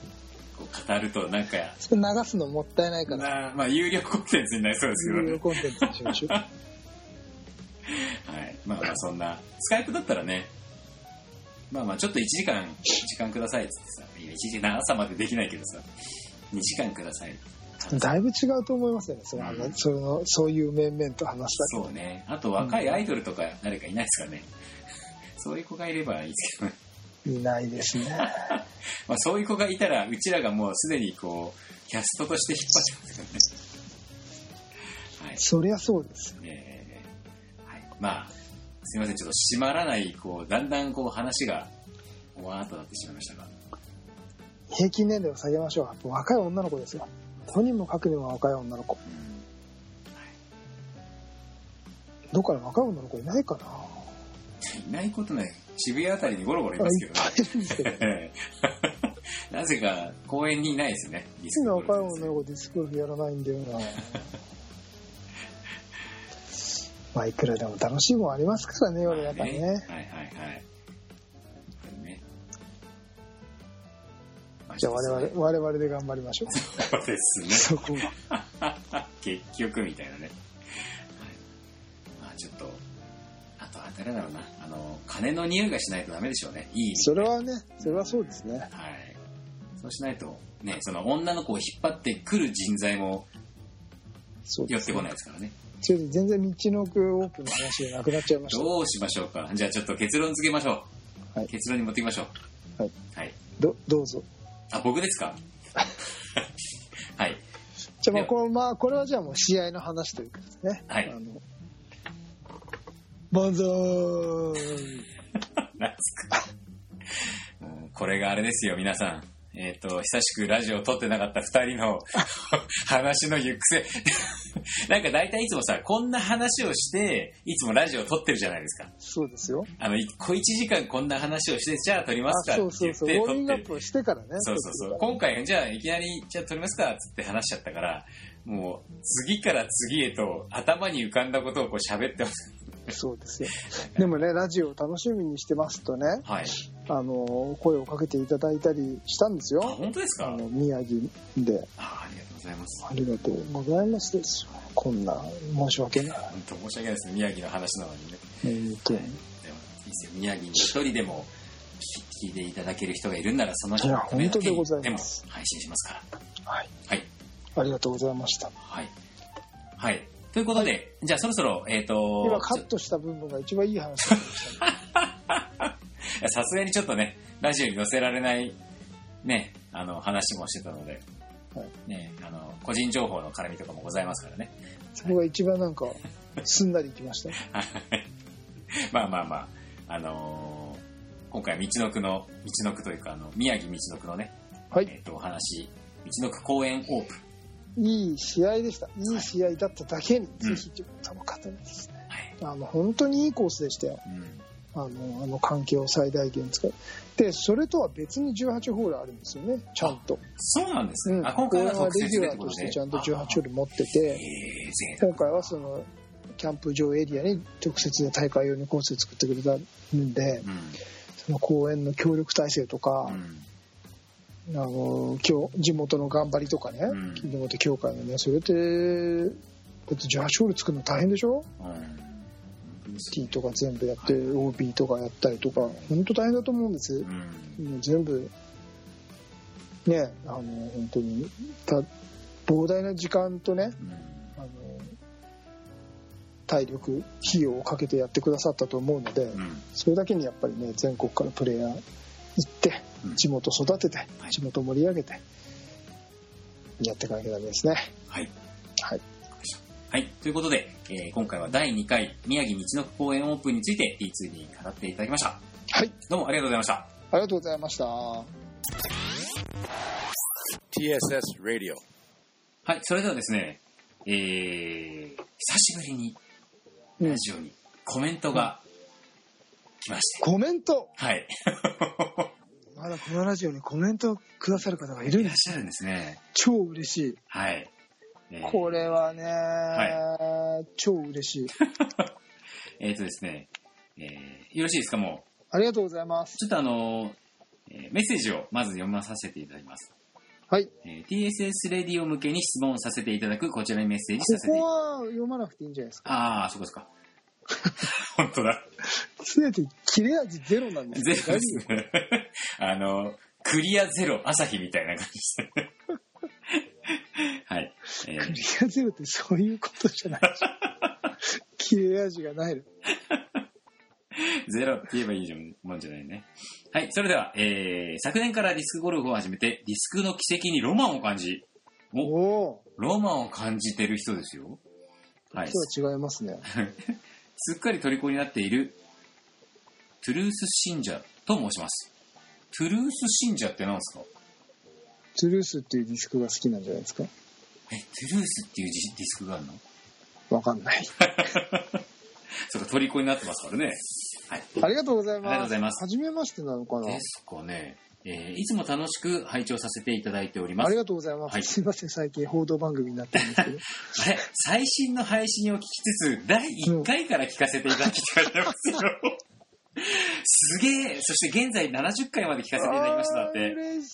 こう語るとなんかそれ流すのもったいないから、なまあ有料コンテンツになりそうですけどね有料コンテンツにしましょう。はい。まあまあそんな、スカイプだったらね、まあまあちょっと1時間、時間くださいっつってさ、いや1時間朝までできないけどさ、2時間ください。だいぶ違うと思いますよね、その、うんそのそういう面々と話したそうね。あと若いアイドルとか誰かいないですかね。そういう子がいればいいですけどね。り。いないですね。まあそういう子がいたら、うちらがもうすでにこう、キャストとして引っ張ってますからね。はい。そりゃそうですよ。えーはい、まあすいませんちょっと閉まらないこうだんだんこう話がわーっとなってしまいましたが平均年齢を下げましょう。若い女の子ですよ。とにもかくにも若い女の子。うんどっから若い女の子いないかな。いないことない渋谷あたりにゴロゴロいますけどいっぱいいるんですけど。ね なぜか公園にいないですねディス今クゴルフ若い女の子ディスクゴルフやらないんだよな。まあいくらでも楽しいもんありますからね、世の中にね。はいはいはい。じゃあ我々、我々で頑張りましょう。そうですね。そこは。結局みたいなね、はい、まあちょっとあとあ誰だろうな。あの金の匂いがしないとダメでしょうね。いいそれはね、それはそうですね。はい。そうしないとねその女の子を引っ張ってくる人材も寄ってこないですからねそれで全然道の奥オープンの話がなくなっちゃいました。どうしましょうか？じゃあちょっと結論付けましょう、はい。結論に持ってきましょう。はい、はい、ど、どうぞ。あ僕ですか？はい。じゃあまあこの、まあこれはじゃあもう試合の話ということですね。はい。あの、万歳。これがあれですよ皆さん、えっ、と、久しくラジオを撮ってなかった二人の 話の行く末。なんか大体いつもさ、こんな話をして、いつもラジオを撮ってるじゃないですか。そうですよ。あの、い小一時間こんな話をして、じゃあ撮りまあすかってそうそうそう。ウォー。ミングアップをしてからね。そうそうそう。撮って今回、じゃあいきなり、じゃあ撮りますかって話しちゃったから、もう、次から次へと頭に浮かんだことをこう喋ってます。そうですよ。でもね、ラジオを楽しみにしてますとね、はい。あの、声をかけていただいたりしたんですあ、よ。本当ですか？あの、宮城で。あありがとうございます。ありがとうございますですよ。こんな、申し訳ない。本当申し訳ないですね。宮城の話なのにね。えっと、でもいいですよ。宮城に一人でも聞聞いていただける人がいるんなら、その人のためだけいや本当でございます配信しますから。はい。はい。ありがとうございました。はい。はい。ということで、じゃあそろそろ、えっ、と今カットした部分が一番いい話 さすがにちょっとね、ラジオに載せられない、ね、あの、話もしてたので、はいね、あの、個人情報の絡みとかもございますからね。そこが一番なんか、すんなりいきました。まあまあまあ、あのー今回、道のくの、道のくというか、あの、宮城道のくのね、はい。えっ、と、お話、道のく公園オープン。いい試合でした。いい試合だっただけに、うんぜひ地元の方にですね、はい。あの、本当にいいコースでしたよ。うん。あの、あの環境を最大限使う。で、それとは別に18ホールあるんですよね、ちゃんと。そうなんですね。うん。あ、今回はレギュラーとしてちゃんと18ホール。ル持ってえて、今回はその、キャンプ場エリアに直接で大会用にコースを作ってくれたんで、うん。その公園の協力体制とかう、ん。あの今日地元の頑張りとかね、うん地元協会のねそれってだって18ホール作るの大変でしょ？うん。T とか全部やって OB とかやったりとか本当大変だと思うんです、うん。全部ねあの本当にた膨大な時間とねうん。あの体力費用をかけてやってくださったと思うので、うん。それだけにやっぱりね全国からプレイヤー行ってうん地元育ててはい地元盛り上げてやっていかなきゃダメですねはい。はいはい。ということで、えー今回は第2回宮城道のく公園オープンについて T2 に語っていただきました。はいどうもありがとうございました。ありがとうございました。TSS Radio. はい。それではですね、えー、久しぶりにうんラジオにコメントが来まして。コメントはい。まだこのラジオにコメントくださる方がいるんいらっ。しゃるんですね。超嬉しい。はい。えーこれはね、超嬉しい。えーとですね、えーよろしいですかもう？ありがとうございます。ちょっとあのーえーメッセージをまず読まさせていただきます。はい。えー TSS レディオ向けに質問させていただくこちらにメッセージこさせていこは読まなくていいんじゃないですか。ああ、そうですか。本当だ。すべて切れ味ゼロなんですゼよロですね。あの、クリアゼロ、朝日みたいな感じで。はい。えークリアゼロってそういうことじゃないでしょ。切れ味がないの。ゼロって言えばいいじゃんもんじゃないね。はい。それでは、えー、昨年からディスクゴルフを始めて、ディスクの奇跡にロマンを感じ、お、おおロマンを感じてる人ですよ。はい。ー、は違いますね。すっかり虜になっている、トゥルース信者と申します。トゥルース信者って何ですか？トゥルースっていうディスクが好きなんじゃないですか？え、トゥルースっていうディスクがあるの？わかんない。そうか、虜になってますからね。はい。ありがとうございます。ありがとうございますはじめましてなのかな？ですかね。えーいつも楽しく拝聴させていただいておりますあり。がとうございます。はいすいません、最近報道番組になってるんですけど。あれ、最新の配信を聞きつつ、第1回から聞かせていただきていますよ。すげえそして現在70回まで聞かせていただきましただって。嬉しい。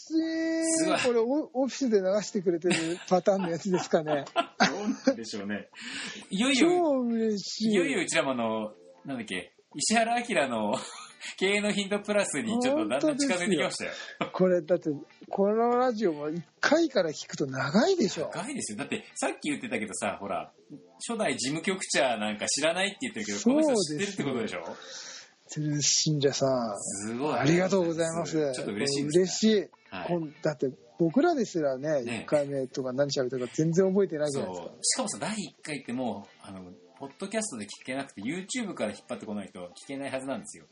すごいこれオ、オフィスで流してくれてるパターンのやつですかね。どうなんでしょうね。いよいよ、超嬉しい。いよいようちらもあの、なんだっけ、石原明の経営のヒントプラスにちょっとだんだん近づいてきましたよ。これ、だって、このラジオは1回から聞くと長いでしょ。長いですよ。だって、さっき言ってたけどさ、ほら、初代事務局長なんか知らないって言ってるけど、この人知ってるってことでしょ？信者さん。すごい。ありがとうございます。ちょっと嬉しいです、嬉しい。はいだって、僕らですらね、ね1回目とか何喋ったか全然覚えてないじゃないですか。しかもさ、第1回ってもう、あの、ポッドキャストで聞けなくて、YouTube から引っ張ってこないと聞けないはずなんですよ。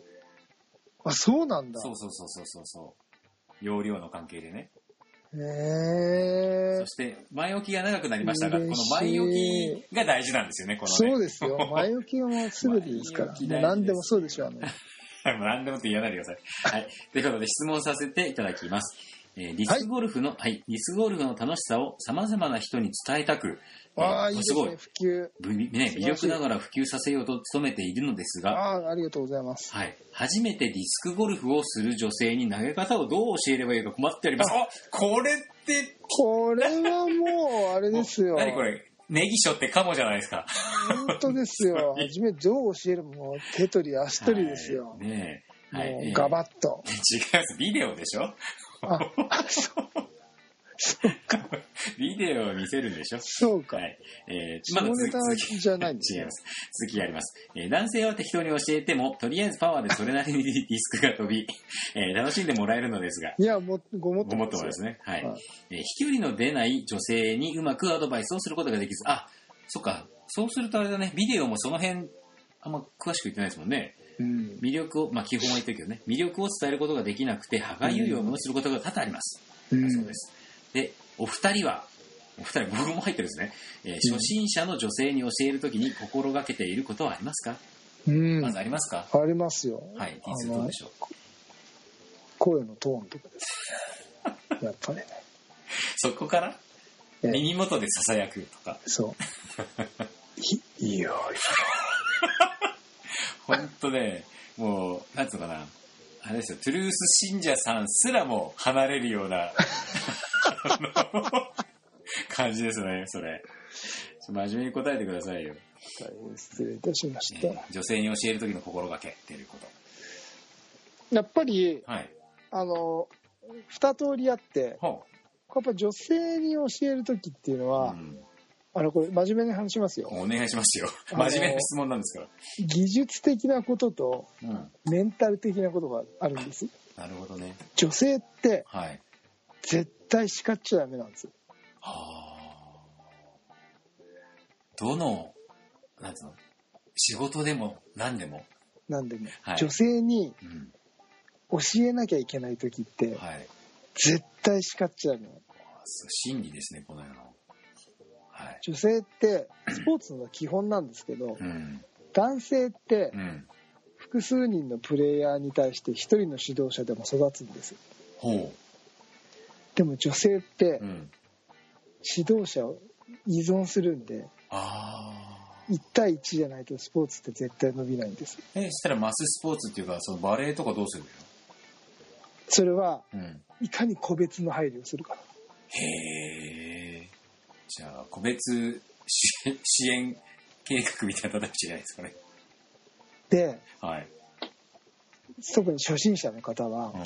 あ、そうなんだ。そうそうそうそうそうそう。容量の関係でね。へえそして前置きが長くなりましたが、この嬉しい前置きが大事なんですよね、このね。そうですよ。前置きがもう全てですから。前置き大事ですもう何でもそうでしょう、あの。はい、もう何でもって言わないでください。はい。ということで質問させていただきます。えーディスクゴルフの、はい、ディスクゴルフの楽しさを様々な人に伝えたく、えーああ、いいです普及。ぶね、魅力ながら普及させようと努めているのですが、ああ、ありがとうございます。はい。初めてディスクゴルフをする女性に投げ方をどう教えればいいか困っております。あこれって、これはもう、あれですよ。何これ？ネギショってカモじゃないですか。本当ですよ。初めどう教えるもう手取り足取りですよはい。ねえ。はい。ガバッと。違います。ビデオでしょ？あ、そう。そうか。ビデオを見せるんでしょ？そうかは。い。えー、下ネタ続きじゃないんですね違います。続きがあります。えー男性は適当に教えても、とりあえずパワーでそれなりにディスクが飛び、えー楽しんでもらえるのですが、いや、もごもっとごもっともですね。はい。はいえー飛距離の出ない女性にうまくアドバイスをすることができず、あ、そっか、そうするとあれだね、ビデオもその辺、あんま詳しく言ってないですもんね。うん。魅力を、まあ基本は言ってるけどね、魅力を伝えることができなくて、歯がゆい思いをすることが多々あります。うんそうです。で、お二人は、お二人、僕も入ってるんですね。えー初心者の女性に教えるときに心がけていることはありますか、うん。まずありますか？ありますよ。はい、2どうでしょう？声のトーンとかですね。やっぱりね。そこから？ええ耳元で囁くとか。そう。いいいよ。ほんとね、もう、なんつうのかな。あれですよ、トゥルース信者さんすらも離れるような、感じですね、それ。真面目に答えてくださいよ。大変失礼いたしましえた。ー女性に教える時の心がけっていうこと。やっぱり、はい。あの、二通りあって、ほやっぱ女性に教えるときっていうのう。は、うんあの、これ真面目に話しますよ。お願いしますよ。真面目な質問なんですから。技術的なこととうん。メンタル的なことがあるんです。なるほどね。女性ってはい。絶対叱っちゃダメなんです。はあ。どの、なんつうの？仕事でも何でも。なんでも、はい女性にうん。教えなきゃいけないときってはい。絶対叱っちゃダメなの。そう真理ですね、この世の。はい。女性ってスポーツの基本なんですけど、うん。男性ってうん。複数人のプレイヤーに対して一人の指導者でも育つんです。ほでも女性って。指導者を依存するんで、ああ。1対1じゃないとスポーツって絶対伸びないんです。え、そしたらマススポーツっていうか、そのバレエとかどうするそれはのうん。いかに個別の配慮をするか。へえ。じゃあ、個別支支援計画みたいな形じゃないですかね。で、はい。特に初心者の方はうん。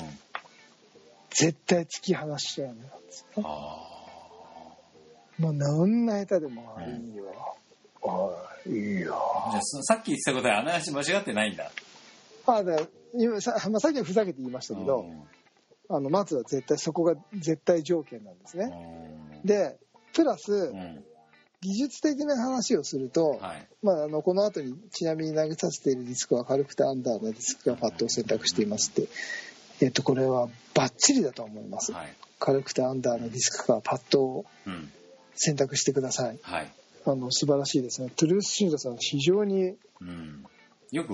絶対突き放しちゃダメなんですよ。あもうどんな下手でも、ういいよ。あいいよ。あ。じゃさっき言ってたことはあの話間違ってないんだ。あだ今さ、まあ、さっきはふざけて言いましたけど、あのまずは絶対そこが絶対条件なんですうん。ね。で、プラスうん。技術的な話をすると、はい。まあ、あのこの後にちなみに投げさせているディスクは軽くてアンダーのディスクがパッドを選択していますって、えっと、これはバッチリだと思います。はい。軽くてアンダーのディスクかパッドをうん。選択してください。はい。あの素晴らしいですね。トゥルース信者さん非常に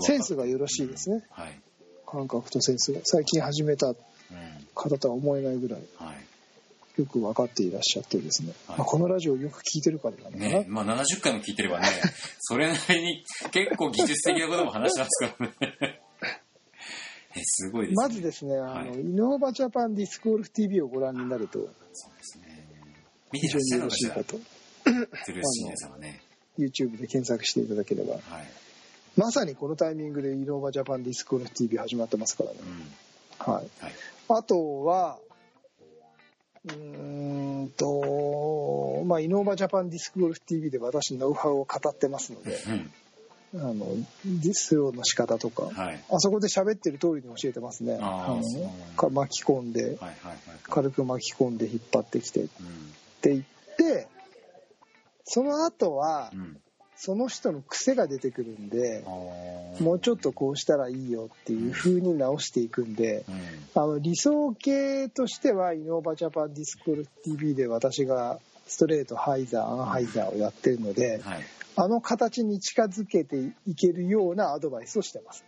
センスがよろしいですね。はい。感覚とセンスが最近始めたうん。方とは思えないぐらい。よく分かっていらっしゃってですね、はいまあ、このラジオをよく聞いてるからなのかな、ねまあ70回も聞いてればね、それなりに結構技術的なことも話してますからね。え、すごいですね。まずですね、あはいのイノーバジャパンディスクゴルフ TV をご覧になるとそうですね。見て非常にらっしゃるのかしら、よろしいかとトゥルースシニアさんはね。YouTube で検索していただければはい。まさにこのタイミングでイノーバジャパンディスクゴルフ TV 始まってますからね、うん。はい、はい。あとはうーんと、まあ、イノーバジャパンディスクゴルフ TV で私のノウハウを語ってますのでうん。あのディスクスローの仕方とかはい。あそこで喋ってる通りに教えてますねのあーそうか巻き込んではいはいはい。軽く巻き込んで引っ張ってきてっうん。て言ってその後はうん。その人の癖が出てくるんでもうちょっとこうしたらいいよっていう風に直していくんでうん。あの理想形としてはイノーバジャパンディスクゴルフ TV で私がストレートハイザーアンハイザーをやってるのではい。あの形に近づけていけるようなアドバイスをしてます。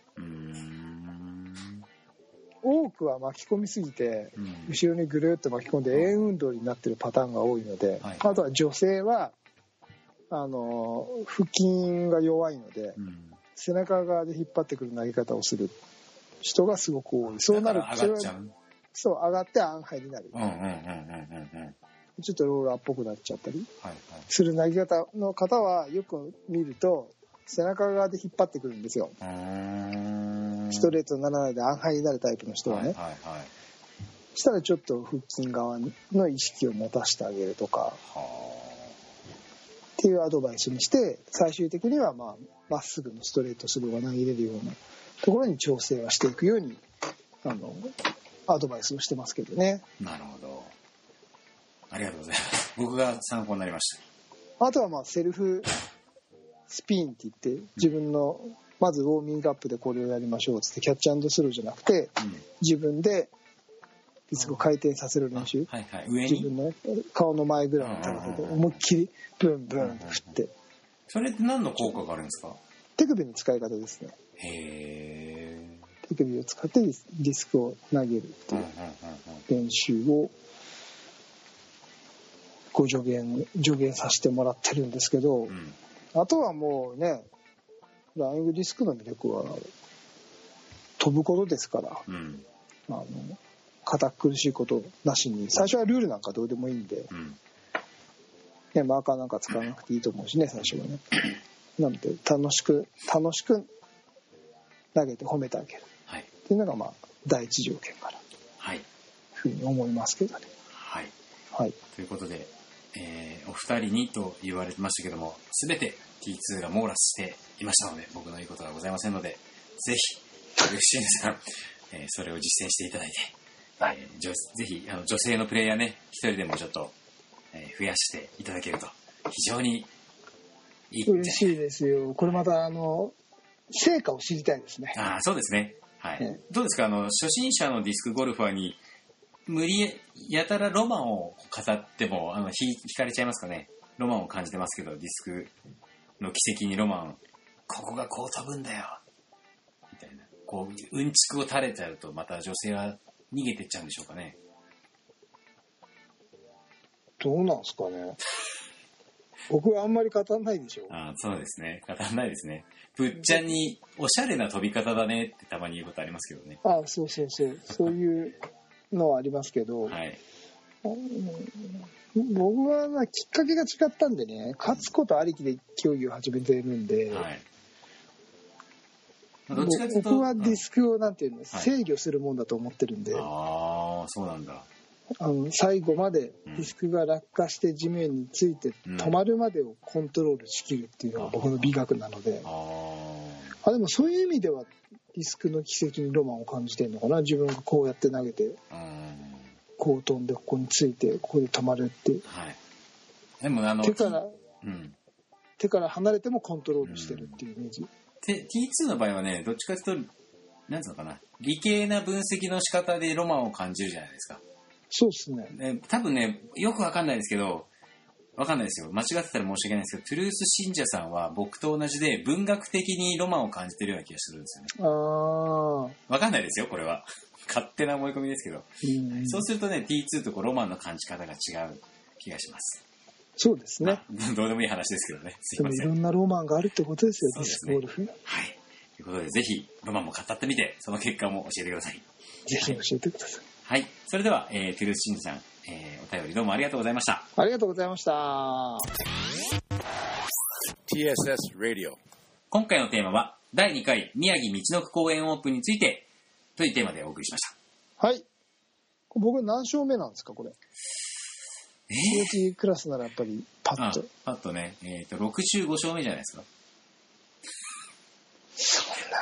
多くは巻き込みすぎてうん後ろにぐるっと巻き込んで円運動になってるパターンが多いので、はいあとは女性はあの腹筋が弱いのでうん。背中側で引っ張ってくる投げ方をする人がすごく多いそうなるだから上がっちゃそう。そう上がってアンハイになる。ちょっとローラーっぽくなっちゃったり。する投げ方の方はよく見ると背中側で引っ張ってくるんですよストレートにならないでアンハイになるタイプの人はね、はいはいはい。そしたらちょっと腹筋側の意識を持たせてあげるとかはっていうアドバイスにして最終的にはまあまっすぐのストレートスローが投げれるようなところに調整はしていくようにあのアドバイスをしてますけどねあ。なるほど。ありがとうございます。僕が参考になりました。あとはまあセルフスピンって言って自分のまずウォーミングアップでこれをやりましょうっつってキャッチアンドスローじゃなくてうん。自分でディスクを回転させる練習？はいはい。上に？自分の顔の前ぐらいの高さで思いっきりブンブン振ってそれって何の効果があるんですか？手首の使い方ですねへえ。手首を使ってディスクを投げるってうんいう練習をご助言助言させてもらってるんですけどうん。うん。あとはもうねライングディスクの魅力は飛ぶことですからうん。あの堅苦しいことなしに最初はルールなんかどうでもいいんで、うん。ね、マーカーなんか使わなくていいと思うしね最初はねなので楽しく楽しく投げて褒めてあげるはい。っていうのがまあ第一条件かなはい。というふうに思いますけどねはい。はいということで、えーお二人にと言われてましたけども、すべて T2 が網羅していましたので、僕の言うことはございませんので、ぜひ、吉野さん、えーそれを実践していただいて、えー女ぜひあの女性のプレイヤーね、一人でもちょっと、えー増やしていただけると、非常にいい嬉しいですよ。これまたあの成果を知りたいですね。ああ、そうですね。はい。ねどうですか？あの、初心者のディスクゴルファーに、無理やたらロマンを語っても、あの、ひ惹かれちゃいますかね？ロマンを感じてますけど、ディスクの奇跡にロマン、ここがこう飛ぶんだよ。みたいな。こう、うんちくを垂れちゃうと、また女性は逃げてっちゃうんでしょうかね。どうなんですかね 僕はあんまり語らないでしょああ、そうですね。語らないですね。ぶっちゃんに、おしゃれな飛び方だねってたまに言うことありますけどね。あそうそうそうそういうのはありますけど、はい。僕はまあきっかけが違ったんでね勝つことありきで競技を始めてるんで、はい。どっちかというと僕はディスクをなんていうの、はい。制御するもんだと思ってるんで、ああ、そうなんだ。あの最後までうん。ディスクが落下して地面についてうん。止まるまでをコントロールしきるっていうのが僕の美学なので、ああでもそういう意味ではディスクの奇跡にロマンを感じてるのかな。自分がこうやって投げて。こう飛んでここについてここで止まるって。はい。でもあの、手からうん。手から離れてもコントロールしてるっていうイメージ、て T2 の場合はね、どっちかというと、なんつうのかな、理系な分析の仕方でロマンを感じるじゃないですか。そうですねね多分ね、よくわかんないですけど、わかんないですよ。間違ってたら申し訳ないですけど、トゥルース信者さんは僕と同じで文学的にロマンを感じてるような気がするんですよね。ああわかんないですよ、これは。勝手な思い込みですけど。うんそうするとね、T2 とこうロマンの感じ方が違う気がします。そうですねまあ どうでもいい話ですけどね。すいませんでもいろ。んなロマンがあるってことですよディスクゴルフぜはい。ということで、ぜひ、ロマンも語ってみて、その結果も教えてください。ひ教えてくださいはい。それでは、えー、トゥルース信者さん、えー、お便りどうもありがとうございました。ありがとうございました TSS Radio. 今回のテーマは、第2回宮城みちのく公園オープンについて、というテーマでお送りしました。はい僕何勝目なんですかこれ？え CH クラスならやっぱりパッあと、パッとね、えっ、と、65勝目じゃないですか。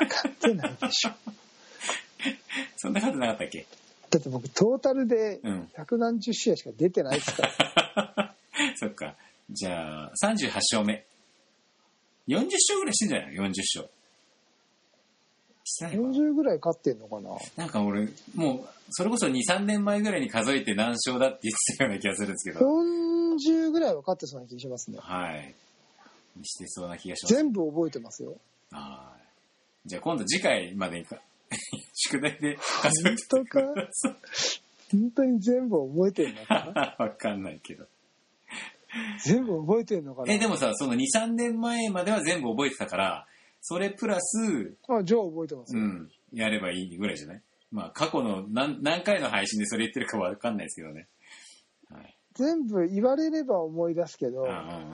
勝ってないでしょ そんな数なかったっけ？だって僕トータルでうん。百何十試合しか出てないですから そっか。じゃあ、38勝目。40勝ぐらいしてんじゃないの ?40 勝。してないかな40ぐらい勝ってんのかな？なんか俺、もう、それこそ2、3年前ぐらいに数えて何勝だって言ってたような気がするんですけど。40ぐらいは勝ってそうな気がしますね。はい。してそうな気がします。全部覚えてますよ。はい。じゃあ今度次回までにか、宿題で数え本て当か？本当に全部覚えてんのかな？わかんないけど。全部覚えてんのかな？え、でもさ、その2、3年前までは全部覚えてたから、それプラス、あ、じゃあ覚えてますよ。うん、やればいいぐらいじゃない？まあ、過去の何何回の配信でそれ言ってるかわかんないですけどね。はい。全部言われれば思い出すけど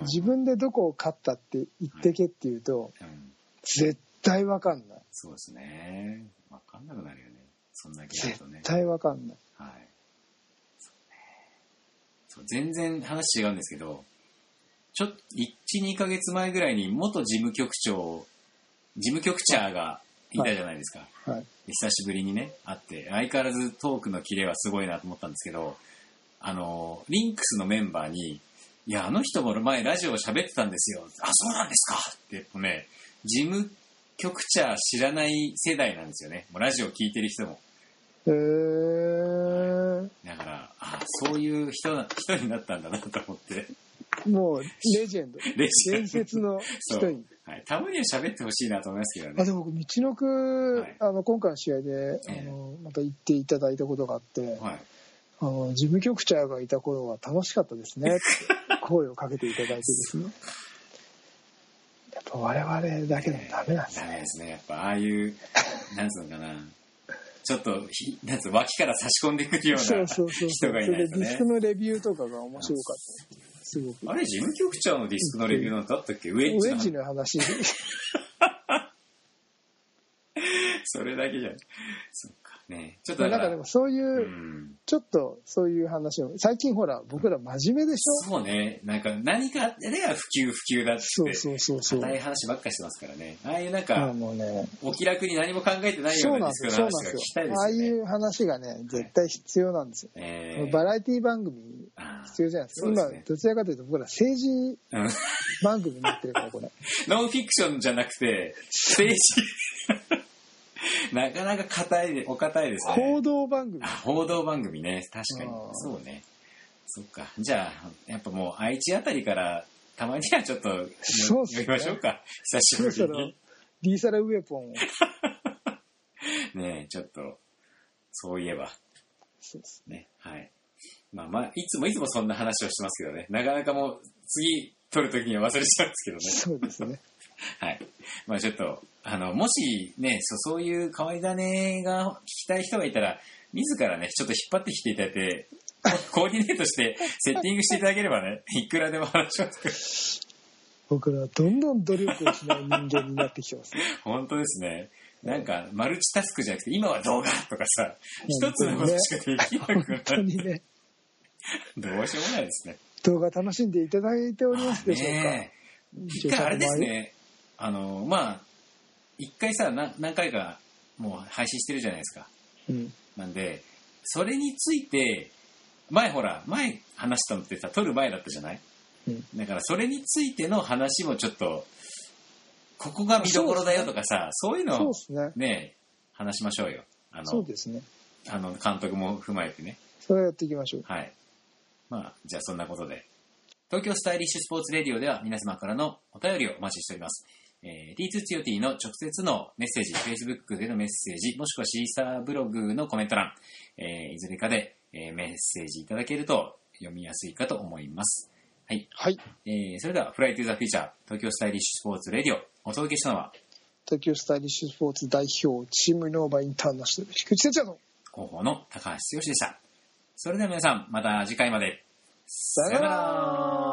自分でどこを勝ったって言ってけって言うと、うん、絶対わかんない。そうですね。わかんなくなるよね。そんだけやるとね絶。対わかんない。はい。そうね。そう、全然話違うんですけど、ちょっと、1、2ヶ月前ぐらいに元事務局長、事務局長がいたじゃないですか。はい。久しぶりにね、会って、相変わらずトークのキレはすごいなと思ったんですけど、あの、リンクスのメンバーに、いや、あの人も前ラジオ喋ってたんですよ。あ、そうなんですかって、ね、事務局長知らない世代なんですよね。もうラジオ聞いてる人も。へー。だから、あそういう人な人になったんだなと思って、もう、レジェンド。レジェンド伝説の人に。はい、たまには喋ってほしいなと思いますけどあ、ね。でも僕、道のく、はいあの、今回の試合で、あええの、また行っていただいたことがあって、はい。あの、事務局長がいた頃は楽しかったですね 声をかけていただいてですね。やっぱ我々だけでもダメなんですね。ダメですね。やっぱ、ああいう、なんつうのかな。ちょっと、ひなんつう脇から差し込んでくるようなそうそうそうそう。人がいないとねそれでディスク。のレビューとかが面白かった。すごく。あれ、事務局長のディスクのレビューなんてあったっけ？ウェッジの話。それだけじゃん。ねちょっとから、んかでもそういうう、ん。ちょっとそういう話を、最近ほら、僕ら真面目でしょ？そうね。なんか、何かあれが普及普及だって、そうそうそうそう。硬い話ばっかりしてますからね。ああいうなんあか、もうね、お気楽に何も考えてないよそううなディスなんですよ、クの話がですよ。きたいですよね。ああいう話がね、絶対必要なんですよ。えーバラエティ番組必要じゃないですか。ね、どちらかというと僕ら政治うん番組になってるから、これ。ノンフィクションじゃなくて、政治。なかなか硬いで、お堅いですね。報道番組あ。報道番組ね。確かにそうね。そっか。じゃあ、やっぱもう愛知あたりから、たまにはちょっと、そうましょうか。久しぶりに。リーサルウェポンを。ねちょっと、そういえば。そうですね。はい。まあまあ、いつもいつもそんな話をしてますけどね。なかなかもう、次撮るときには忘れちゃうんですけどね。そうですね。はい。まあちょっと、あの、もしね、そそういう変わり種が聞きたい人がいたら、自らね、ちょっと引っ張ってきていただいて、コーディネートしてセッティングしていただければね、いくらでも話します。僕らはどんどん努力をしない人間になってきてますね。本当ですね。なんか、マルチタスクじゃなくて、今は動画とかさ、一つのことしかできな本くな当る。にね、どうしようもないですね。動画楽しんでいただいておりますでしょうか。一回あれですね、あの、まあ、一回さ、な何回かもう配信してるじゃないですか。うん。なんで、それについて、前ほら、前話したのってさ、撮る前だったじゃない？うんだからそれについての話もちょっと、ここが見どころだよとかさ、そういうのをね。ね、話しましょうよ。あの、そうですね。あの監督も踏まえてね。それをやっていきましょう。はい。まあ、じゃあそんなことで。東京スタイリッシュスポーツレディオでは皆様からのお便りをお待ちしております。えー、T2TOT の直接のメッセージ、Facebook でのメッセージ、もしくはシーサーブログのコメント欄、えーいずれかで、えーメッセージいただけると読みやすいかと思います。はい。はい。えーそれでは、フライトゥーザフューチャー、東京スタイリッシュスポーツレディオ、お届けしたのは、東京スタイリッシュスポーツ代表、チームノーバインターナショナル、菊池哲也と、広報の高橋剛でした。それでは皆さん、また次回まで。さよなら